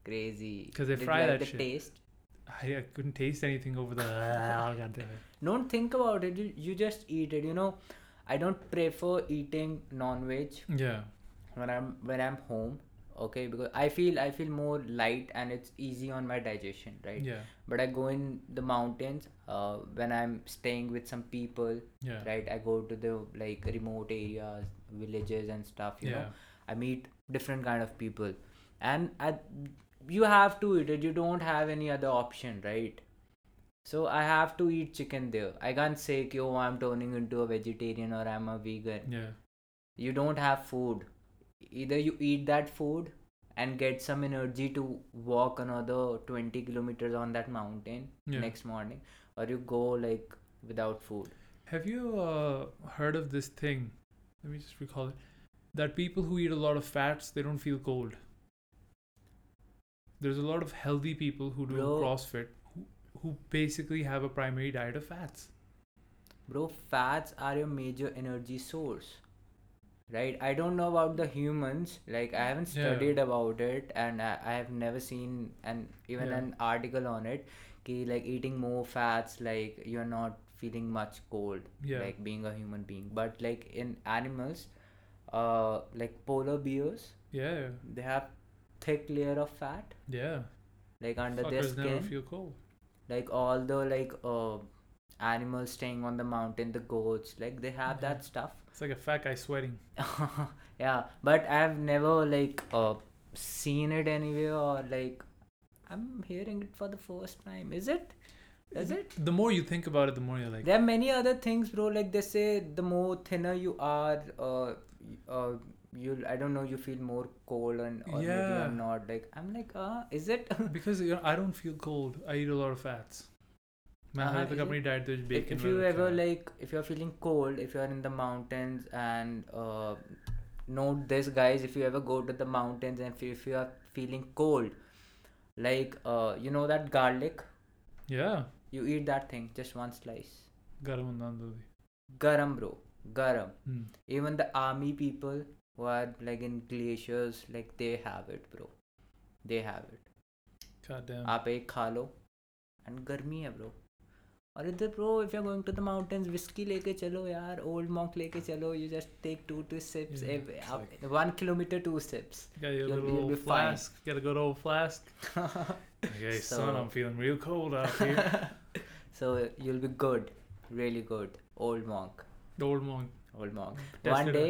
Crazy. 'Cause they Did you fry like that the shit. taste? I, I couldn't taste anything over the God damn it. don't think about it. You, you just eat it you know? I don't prefer eating non-veg yeah. when i'm when i'm home okay because i feel i feel more light and it's easy on my digestion right? Yeah. But i go in the mountains uh, when i'm staying with some people yeah. right? I go to the like remote areas villages and stuff you yeah. Know i meet different kind of people. And I, you have to eat it. You don't have any other option right? So i have to eat chicken there. I can't say "Ki, oh i'm turning into a vegetarian or i'm a vegan. Yeah. You don't have food either you eat that food and get some energy to walk another 20 kilometers on that mountain Yeah. next morning or you go like without food Have you uh, heard of this thing? Let me just recall it. That people who eat a lot of fats, they don't feel cold. There's a lot of healthy people who do Bro. CrossFit who, who basically have a primary diet of fats. bro fats are your major energy source right i don't know about the humans like i haven't Yeah. studied about it and I, I have never seen an even Yeah. an article on it ki, like eating more fats like you're not feeling much cold Yeah. like being a human being but like in animals uh like polar bears Yeah, they have thick layer of fat yeah. like under their Fuckers never skin feel cold. like all the like uh animals staying on the mountain the goats like they have Yeah. that stuff It's like a fat guy sweating. yeah but i've never like uh seen it anywhere or like i'm hearing it for the first time is it is it The more you think about it, the more you're like, there are many other things bro like they say the more thinner you are uh, uh you i don't know you feel more cold and or maybe Yeah. you're not like i'm like uh is it because you know, I don't feel cold. I eat a lot of fats. If you ever like, if you are feeling cold, if you are in the mountains and if note this guys if you ever go to the mountains and if you, are feeling cold like uh, you know that garlic? Yeah. You eat that thing just one slice. Garam garam bro. Garam. Even the army people who are like in glaciers like they have it bro. They have it. God damn आप एक खा लो। गर्मी है bro और इधर bro if you going to the mountains whisky लेके चलो यार ओल्ड मॉन्क लेके चलो you just take two two sips Yeah, it's one kilometre two sips You got your You'll little be- you'll old be fine. flask. Got a good old flask. Okay, son, So- I'm feeling real cold out here. so you'll be good really good old monk The old monk. old monk Test one it day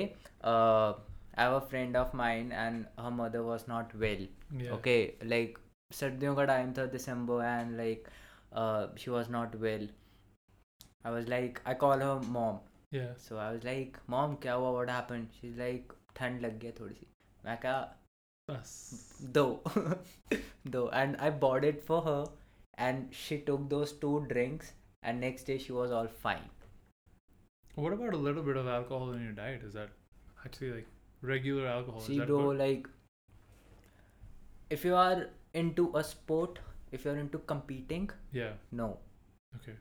uh I have a friend of mine and her mother was not well. Yeah. Okay, like सर्दियों का time था December and like uh, she was not well. I was like, I call her mom. Yeah. So I was like, mom, क्या हुआ? What happened? She's like, ठंड लग गया थोड़ी सी. मैं कहा, Bus. दो दो and I bought it for her and she took those two drinks and next day she was all fine. What about a little bit of alcohol in your diet? Is that actually like regular alcohol? See, Is that bro, good? like if you are into a sport, if you're into competing yeah. no. Okay.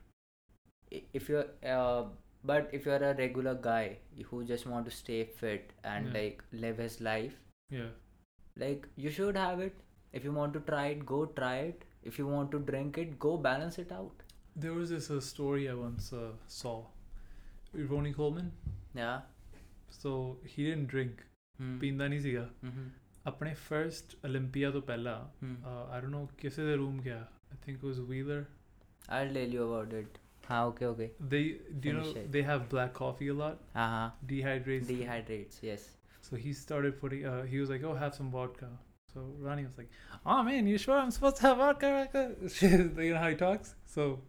If you're uh, but if you're a regular guy who just want to stay fit and yeah. like live his life yeah. like you should have it. If you want to try it go try it. If you want to drink it go balance it out. There was this uh, story i once uh, saw. Ronnie coleman? Yeah. So he didn't drink. Mm. pinda mm-hmm. ਆਪਣੇ first 올림픽ਿਆ ਤੋਂ ਪਹਿਲਾਂ I don't know ਕਿਸੇ ਦੇ room ਗਿਆ I think it was wheeler I'll tell you about it. Ah, okay, okay. They do you know they have black coffee a lot. Uh-huh. Dehydrates. Dehydrates, yes. So he started putting uh, he was like, Oh have some vodka. So Ronnie was like, Oh man, you sure I'm supposed to have vodka? vodka? you know how he talks? So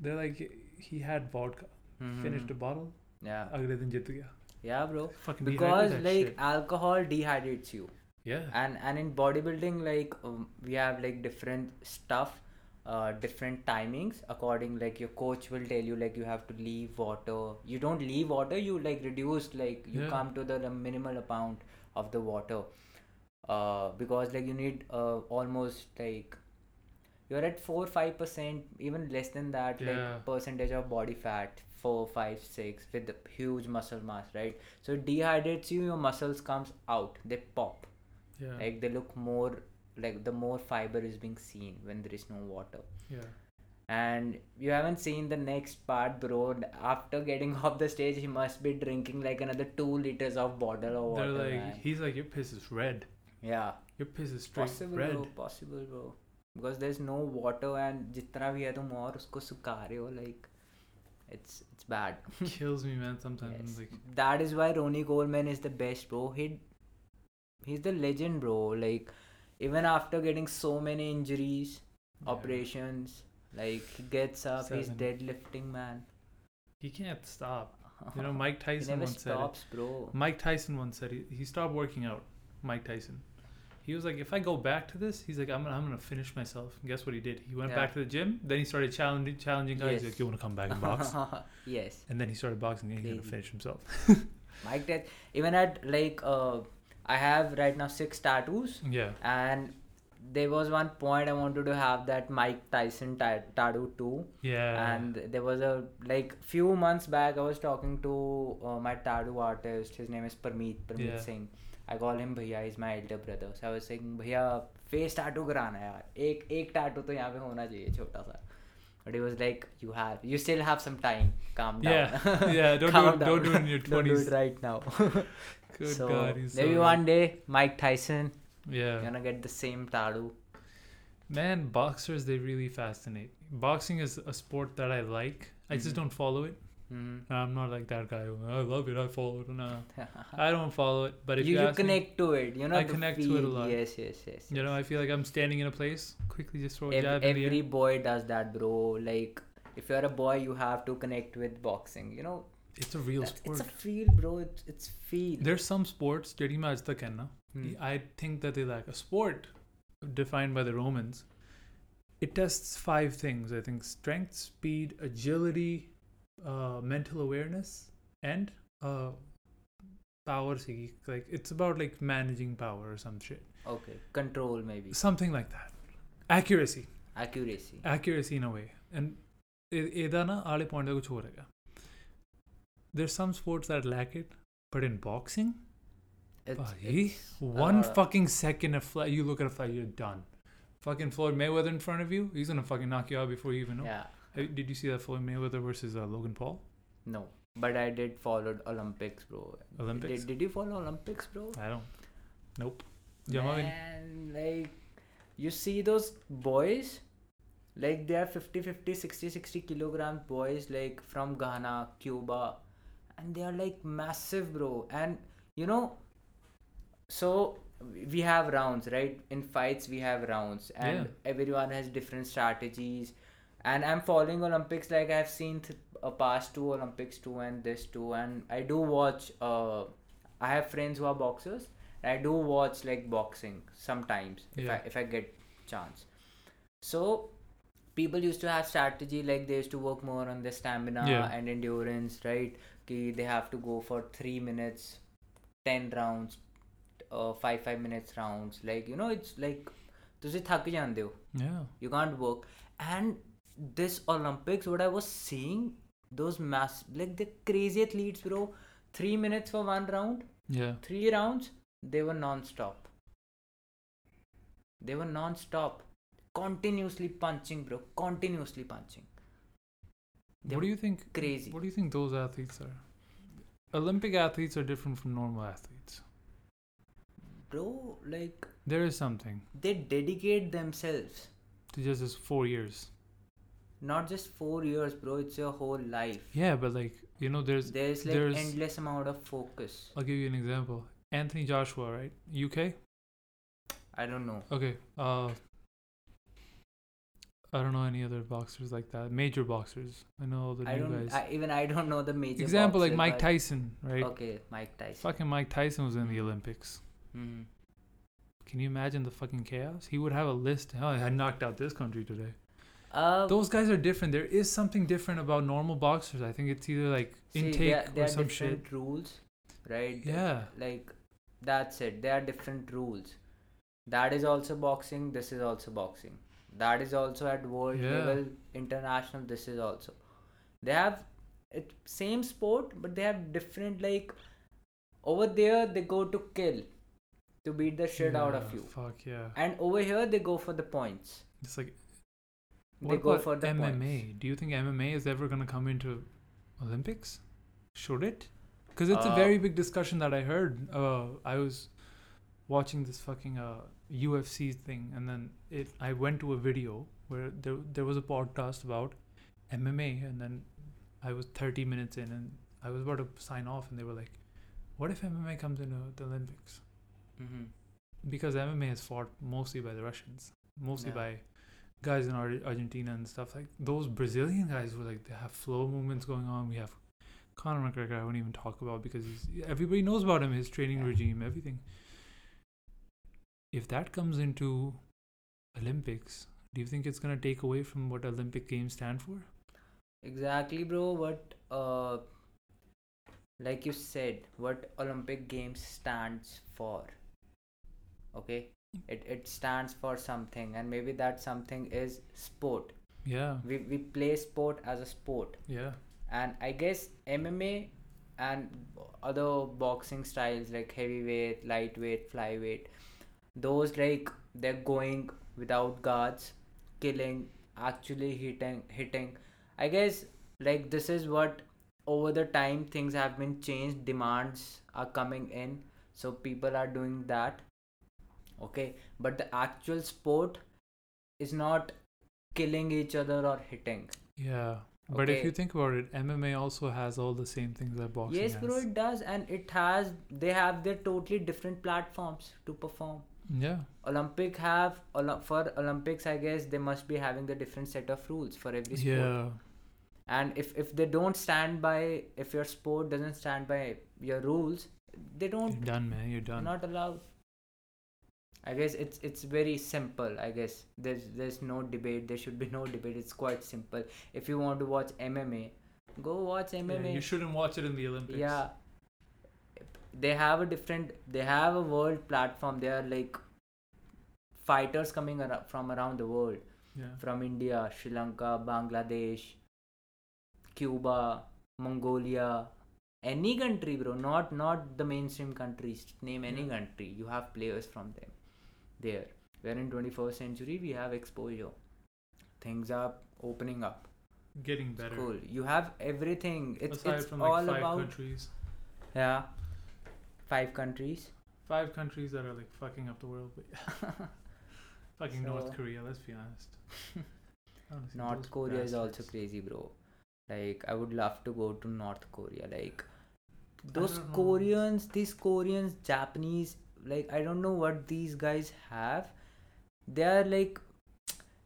they're like he had vodka. Mm-hmm. Finished the bottle. Yeah. Agle din jit gaya. Yeah, bro. fucking Because like shit. alcohol dehydrates you, yeah and and in bodybuilding, like um, we have like different stuff, uh, different timings according. Like your coach will tell you like you have to leave water. You don't leave water. You like reduce like you Yeah. come to the, the minimal amount of the water, uh, because like you need uh almost like you're at four five percent even less than that Yeah. like percentage of body fat four five six with the huge muscle mass right so it dehydrates you your muscles comes out they pop yeah like they look more like the more fiber is being seen when there is no water yeah and you haven't seen the next part bro after getting off the stage he must be drinking like another two liters of bottle of water they're like man. he's like your piss is red yeah your piss is straight possible red bro possible bro because there's no water and जितना भी है तुम और उसको सुखा रहे हो like it's it's bad kills me man sometimes yes. like that is why Ronnie Coleman is the best bro he he's the legend bro like even after getting so many injuries yeah. operations like he gets up he's deadlifting man he can't stop you know Mike Tyson once said it. stops bro Mike Tyson once said he, he stopped working out. Mike Tyson. He was like, if I go back to this, he's like, I'm gonna, I'm gonna finish myself. And guess what he did? He went Yeah. back to the gym. Then he started challenging challenging guys. He's like, you wanna come back and box? yes and then he started boxing and he's gonna finish himself. Mike Tyson even at like uh I have right now six tattoos Yeah. and there was one point I wanted to have that Mike Tyson ta- tattoo too Yeah. and there was a like few months back I was talking to uh, my tattoo artist his name is Parmeet Parmeet Yeah. Singh I call him भैया he's my elder brother so I was saying भैया face tattoo कराना है यार एक एक tattoo तो यहाँ पे होना चाहिए छोटा सा but he was like you have you still have some time calm down Yeah. Yeah, don't do Calm it- don't down. do it in your don't do 20s. it right now Good so God, he's maybe so one day Mike Tyson Yeah. gonna get the same tattoo Man, boxers they really fascinate. me. Boxing is a sport that I like. I just Mhm. don't follow it. Mm-hmm. I'm not like that guy. I love it. I follow it. No, I don't follow it. But if you, you, you connect me, to it, you know, I connect feel, to it a lot. Yes, yes, yes, yes. You know, I feel like I'm standing in a place. Quickly, just throw a every, jab. Every in boy does that, bro. Like, if you're a boy, you have to connect with boxing. You know, it's a real sport. It's a feel, bro. It's it's. There's some sports. Teddy the. Hmm. I think that they lack a sport defined by the Romans. It tests five things. I think strength, speed, agility, uh, mental awareness and uh, power. Like it's about like managing power or some shit. Okay, control maybe. Something like that. Accuracy. Accuracy. Accuracy in a way. And there's some sports that lack it, but in boxing, it's, it's, one uh, fucking second of fly, you look at a fly, you're done. Fucking Floyd Mayweather in front of you, he's gonna fucking knock you out before you even know. Yeah, did you see that Floyd Mayweather versus uh, Logan Paul? No, but I did follow Olympics, bro. Olympics. Did, did you follow Olympics, bro? I don't. Nope. Yeah, Man, like you see those boys, like they are 50, 50, 60, 60 kilogram boys, like from Ghana, Cuba, and they are like massive, bro. And you know, so we have rounds, right? In fights, we have rounds, and yeah. everyone has different strategies and i'm following olympics like i've seen th- uh, past two olympics two and this two, and i do watch uh, i have friends who are boxers. I do watch like boxing sometimes yeah. if i if i get chance. So people used to have strategy like they used to work more on their stamina yeah. and endurance right? They have to go for 3 minutes 10 rounds uh, 5 5 minutes rounds. Like you know it's like तुझे थक जाते हो। You can't work and this olympics what i was seeing those mass like the crazy athletes bro 3 minutes for one round Yeah. 3 rounds they were non-stop they were non-stop continuously punching bro continuously punching They What do you think? crazy What do you think those athletes are? Olympic athletes are different from normal athletes. bro like There is something they dedicate themselves to just this four years. Not just 4 years bro it's your whole life Yeah, but like you know, there's. there's like there's- endless amount of focus I'll give you an example. Anthony Joshua, right? UK. i don't know Okay. Uh. I don't know any other boxers like that. Major boxers. I know all the I new don't guys. I, even I don't know the major Example like Mike Tyson, right? Okay, Mike Tyson. Fucking Mike Tyson was in the Olympics. Mhm. Can you imagine the fucking chaos? He would have a list. Hell, I knocked out this country today. Uh, Those guys are different. There is something different about normal boxers. I think it's either like see, intake there, are- there or some shit. different rules, right? Yeah. Like that's it. There are different rules. That is also boxing. This is also boxing. That is also at world Yeah. level, international. This is also. They have it same sport, but they have different like. Over there, they go to kill, to beat the shit out of you, Fuck yeah. and over here they go for the points. It's like They what go about for the MMA? points. Do you think MMA is ever gonna come into Olympics? Should it? Because it's a Uh, very big discussion that I heard. Uh, I was watching this fucking uh, UFC thing, and then it. I went to a video where there there was a podcast about MMA, and then I was 30 minutes in, and I was about to sign off, and they were like, "What if MMA comes into the Olympics?" Mm-hmm. because MMA is fought mostly by the Russians, mostly Yeah. by guys in Argentina and stuff like those Brazilian guys were like they have flow movements going on. We have Conor McGregor. I won't even talk about because he's, everybody knows about him, his training Yeah. regime, everything. If that comes into Olympics, do you think it's gonna take away from what Olympic Games stand for? Exactly, bro. What, uh, like you said, what Olympic Games stands for. Okay, it it stands for something, and maybe that something is sport. Yeah, We we play sport as a sport, yeah, and I guess MMA and other boxing styles like heavyweight, lightweight, flyweight, those like they're going without guards, killing, actually hitting, hitting. I guess like this is what over the time things have been changed. Demands are coming in, so people are doing that. Okay, but the actual sport is not killing each other or hitting. yeah. But if you think about it, MMA also has all the same things that boxing yes, has. bro, it does, and it has. They have their totally different platforms to perform. Yeah. Olympic have for Olympics, I guess they must be having the different set of rules for every sport. Yeah. And if if they don't stand by, if your sport doesn't stand by your rules, they don't You're done, man. You're done. not allowed. I guess it's it's very simple. I guess there's there's no debate. There should be no debate. It's quite simple. If you want to watch MMA, go watch Yeah, MMA. you shouldn't watch it in the Olympics. yeah they have a different they have a world platform they are like fighters coming ar- from around the world Yeah. from india sri lanka bangladesh cuba mongolia any country bro not not the mainstream countries name any Yeah. country you have players from them there we're in 21st century we have exposure things are opening up Getting better. cool you have everything it's Aside it's from like all five about countries. yeah. Five countries. Five countries that are like fucking up the world. But fucking North Korea, let's be honest. North Korea is also crazy, bro. Like I would love to go to North Korea. Like those know. Koreans, these Koreans, Japanese, like I don't know what these guys have. They are like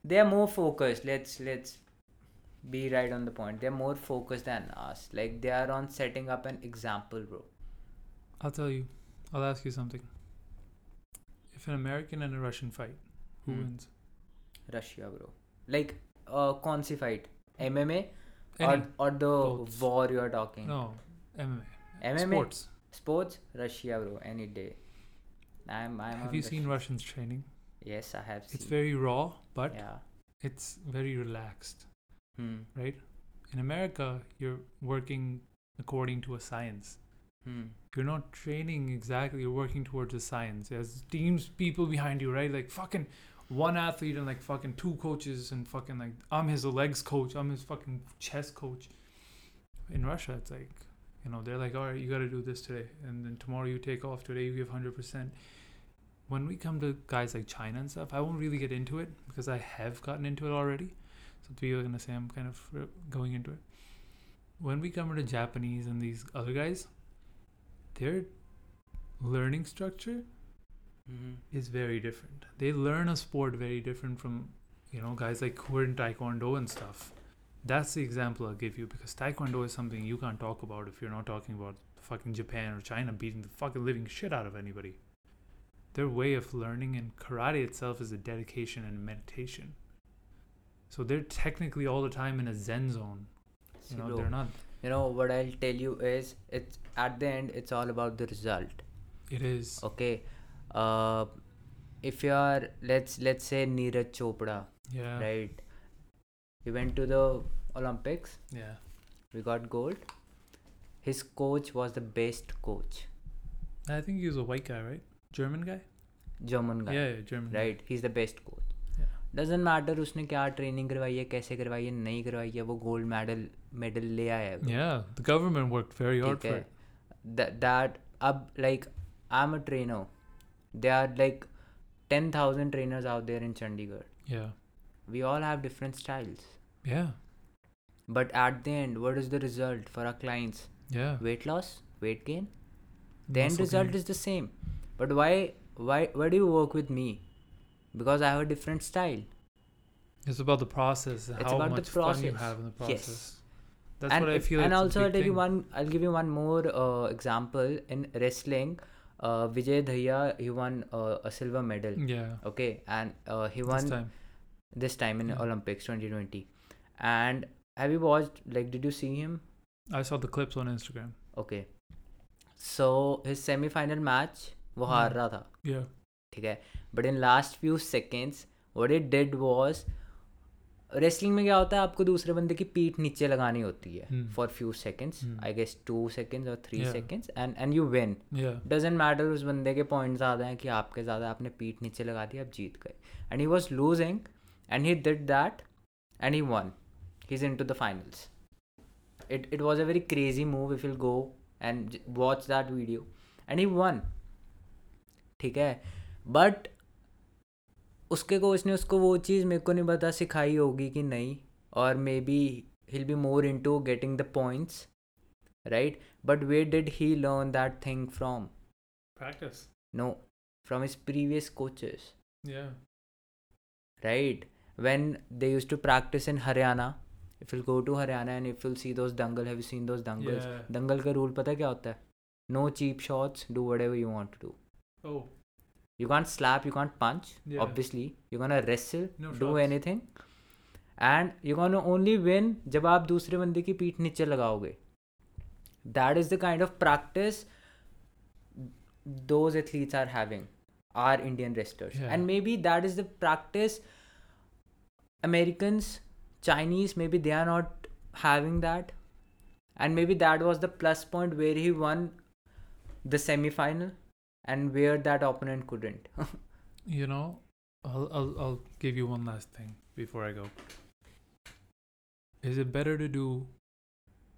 they are more focused. Let's let's be right on the point. They're more focused than us. Like they are on setting up an example, bro. I'll tell you. I'll ask you something. If an American and a Russian fight, who Hmm. wins? Russia, bro. Like uh consi fight. MMA Any, or or the war you're talking. no, MMA. MMA Sports. sports, Russia, bro. Any day. I'm I'm Have you seen Russia. Russians training? Yes, I have seen. It's very raw, but yeah. it's very relaxed, Hmm. right? In America, you're working according to a science. Hmm. You're not training exactly, you're working towards a science. There's teams, people behind you, right? Like fucking one athlete and like fucking two coaches and fucking like I'm his legs coach, I'm his fucking chest coach. In Russia, it's like, you know, they're like, all right, you got to do this today. And then tomorrow you take off, today you give 100%. When we come to guys like China and stuff, I won't really get into it because I have gotten into it already. So people are going to say I'm kind of uh, going into it. When we come to Japanese and these other guys, their learning structure hmm is very different. They learn a sport very different from, you know, guys like who are in Taekwondo and stuff. That's the example I'll give you because Taekwondo is something you can't talk about if you're not talking about fucking Japan or China beating the fucking living shit out of anybody. Their way of learning and karate itself is a dedication and meditation. So they're technically all the time in a zen zone. You know, they're not. you know what I'll tell you is it's at the end it's all about the result. It is. Okay. Uh if you are let's let's say Neeraj Chopra, Yeah. right? He went to the Olympics, Yeah. we got gold. His coach was the best coach. I think he was a white guy, right? German guy? German guy. Yeah, yeah German. guy. Right he is the best coach Yeah. Doesn't matter उसने क्या training करवाई है कैसे करवाई है नहीं करवाई है वो गोल्ड मेडल मेडल ले आया है Yeah, the government worked very hard ठीक for है it. दैट अब like I am a trainer they are like ten thousand trainers out there in Chandigarh Yeah. We all have different styles Yeah. But at the end what is the result for our clients Yeah. weight loss weight gain the end Muscle result gain. is the same but why why why do you work with me because i have a different style It's about the process, It's how about the much fun you have in the process Yes. That's and what I feel. and also i'll tell you one i'll give you one more uh, example in wrestling uh, vijay Dahiya he won uh, a silver medal Yeah. okay and uh, he This won time. this time in Yeah. olympics 2020 and have you watched like did you see him I saw the clips on Instagram. okay so his semi-final match वो हार Hmm. रहा था। ठीक है? But in last few seconds what it did was wrestling में क्या होता है आपको दूसरे बंदे की पीठ नीचे लगानी होती है. For few seconds. I guess two seconds और three seconds and and you win doesn't matter उस बंदे के पॉइंट ज़्यादा हैं कि आपके ज़्यादा आपने पीठ नीचे लगा दी आप जीत गए। And he was losing and he did that and he won he is into the finals it was a very crazy move if you'll go and j- watch that video. And he won. ठीक है? But उसके coach ने उसको वो चीज़ मेरे को नहीं पता सिखाई होगी कि नहीं और maybe he'll be more into getting the points right but where did he learn that thing from practice no from is previous coaches right when they use to practice in Haryana if will go to Haryana and if will see those dangal have dangal dangal का rule पता क्या होता है? No cheap shots do whatever you want to do Oh. you can't slap you can't punch Yeah. obviously you're gonna wrestle No do shots. anything and you're gonna only win जब आप दूसरे बंदे की पीठ नीचे लगाओगे that is the kind of practice those athletes are having our Indian wrestlers Yeah. and maybe that is the practice Americans Chinese maybe they are not having that and maybe that was the plus point where he won the semi final and where that opponent couldn't You know, I'll, I'll I'll give you one last thing before I go. Is it better to do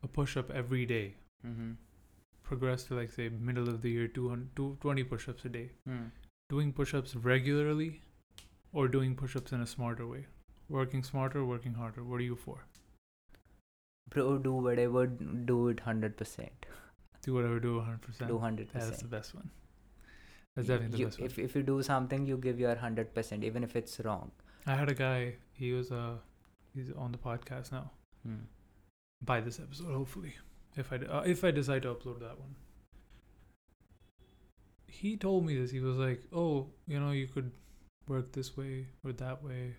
a push-up every day, mm-hmm. progress to like say middle of the year 200, 220 push-ups a day, mm. doing push-ups regularly, or doing push-ups in a smarter way? Working smarter, working harder. What are you for? bro do whatever do it 100% Do whatever, do 100%. do 100% That's the best one. That's You- the best one. if, if you do something you give your 100% even if it's wrong I had a guy, he was uh, he's on the podcast now. Hmm. By this episode, hopefully. If I, uh, if I decide to upload that one. He told me this. He was like, oh, you know, you could work this way or that way.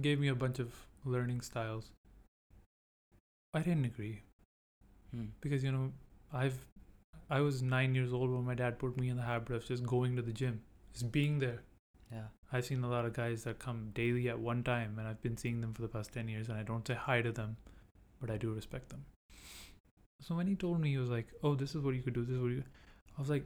Gave me a bunch of learning styles. I didn't agree. Hmm. because you know i've i was nine years old when my dad put me in the habit of just going to the gym just being there. Yeah. I've seen a lot of guys that come daily at one time and i've been seeing them for the past 10 years and i don't say hi to them but i do respect them. So when he told me he was like oh this is what you could do this is what you i was like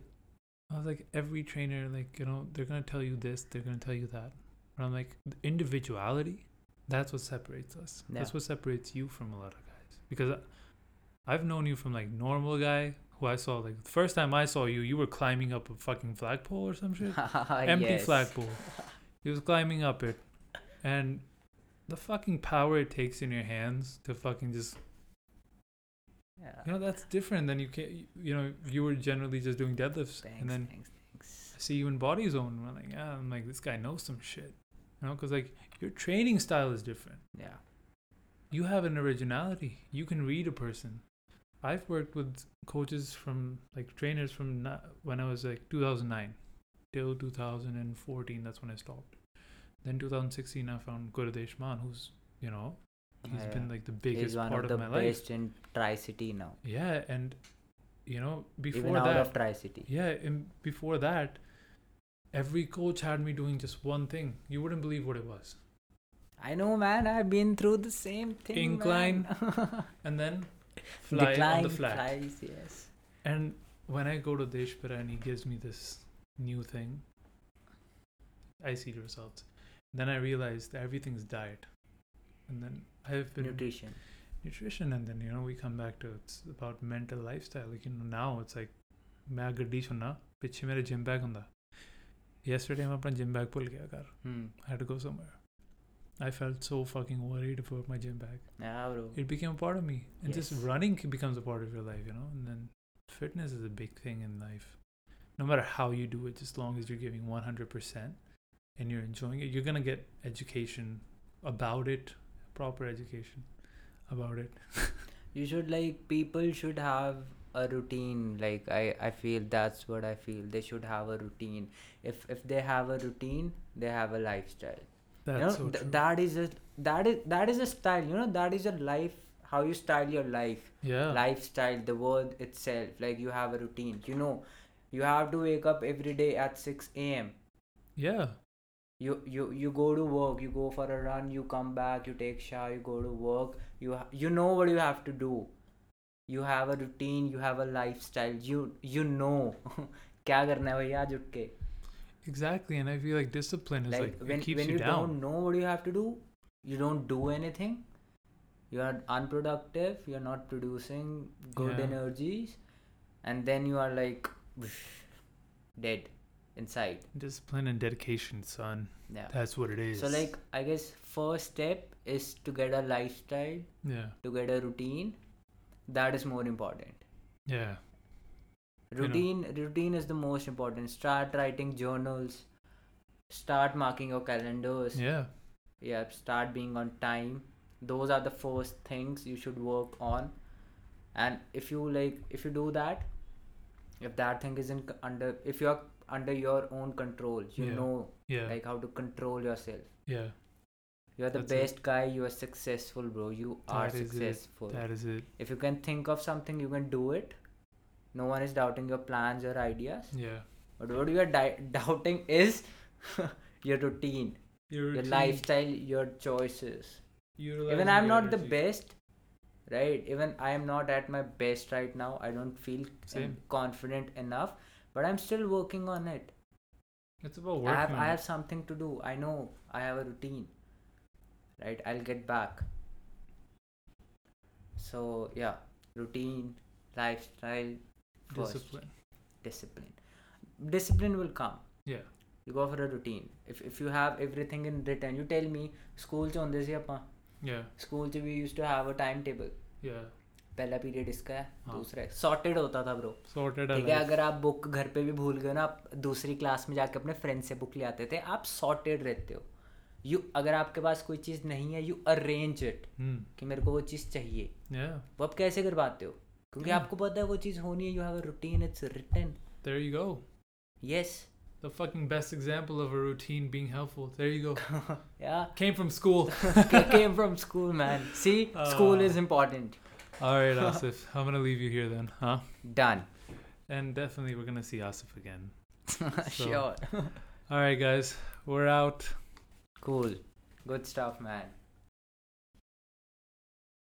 i was like every trainer like you know they're gonna tell you this they're gonna tell you that. But i'm like individuality? That's what separates us. That's what separates you from a lot of guys. Because I've known you from like normal guy who I saw like the first time I saw you, you were climbing up a fucking flagpole or some shit. Empty Yes. flagpole. He was climbing up it, and the fucking power it takes in your hands to fucking just yeah you know that's different than you can you know you were generally just doing deadlifts thanks and then thanks thanks I see you in body zone and I'm like yeah I'm like this guy knows some shit you know because like your training style is different yeah you have an originality. You can read a person. I've worked with coaches from like trainers from when I was like 2009 till 2014. That's when I stopped. Then 2016, I found Gurudesh Man, who's you know he's Yeah, been like the he's biggest one part of of, the my life. best in tri-city now Yeah, and you know before even out that, of tri-city yeah, and before that, every coach had me doing just one thing. You wouldn't believe what it was. I know, man. I've been through the same thing. Incline. And then fly Decline, on the flat. flies, yes. And when I go to Deshpura and he gives me this new thing, I see the results. Then I realize that everything's diet. And then I've been Nutrition. nutrition and then you know we come back to it's about mental lifestyle. Like you know now it's like मैं गड्डी सुनना पिछे मेरे gym bag ਹੁੰਦਾ yesterday मैं अपना gym bag भूल गया घर Hmm. I had to go somewhere I felt so fucking worried about my gym bag Yeah, bro. it became a part of me and just running becomes a part of your life you know and then fitness is a big thing in life no matter how you do it as long as you're giving 100% and you're enjoying it you're going to get education about it proper education about it You should like people should have a routine. Like I, I feel that's what I feel. They should have a routine. If if they have a routine, they have a lifestyle. that's you know, so th- true that is a that is that is a style. You know, that is your life. How you style your life. yeah lifestyle the word itself like you have a routine you know you have to wake up every day at 6 a.m yeah you you you go to work you go for a run you come back you take shower you go to work you ha- you know what you have to do you have a routine you have a lifestyle you you know क्या करना है भैया आज उठ के exactly and i feel like discipline is like like, when when you, you don't know what you have to do you don't do anything. You are unproductive you're not producing good Yeah. energies and then you are like dead inside. Discipline and dedication son. Yeah. That's what it is. So like i guess first step is to get a lifestyle yeah. to get a routine. That is more important. Yeah know. routine routine is the most important. Start writing journals start marking your calendars. Yeah. Yeah start being on time. Those are the first things you should work on. And if you like if you do that if that thing isn't under if you're under your own control you Yeah. know yeah. like how to control yourself. Yeah. You're the That's it. best guy you are successful bro. You are That it. successful. That is it. If you can think of something you can do it no one is doubting your plans or ideas. Yeah. But what you are di- doubting is your routine your, your lifestyle your choices. Even i'm not the best right? Even i am not at my best right now. I don't feel Same. confident enough but i'm still working on it. It's about i working have i have something to do. I know i have a routine right? I'll get back. So yeah. Routine lifestyle first. Discipline. Discipline. Discipline will come. Yeah. You go for a routine. If, if you have everything in written, you tell me school ch this si appa. Yeah. School ch we used to have a timetable. Yeah. पहला period इसका है हाँ. दूसरा sorted होता था bro sorted ठीक है अगर आप बुक घर पे भी भूल गए ना आप दूसरी क्लास में जाके अपने फ्रेंड से बुक ले आते थे आप सॉर्टेड रहते हो यू अगर आपके पास कोई चीज़ नहीं है यू अरेंज इट कि मेरे को वो चीज़ चाहिए yeah. वो आप कैसे करवाते हो क्योंकि Yeah. आपको पता है वो चीज़ होनी है you have a routine it's written There you go. Yes The fucking best example of a routine being helpful. There you go. या Came from school. came from school man see school Ah. is important All right, Asif. I'm gonna leave you here then, huh? done And definitely we're gonna see Asif again. sure All right, guys. We're out. cool good stuff man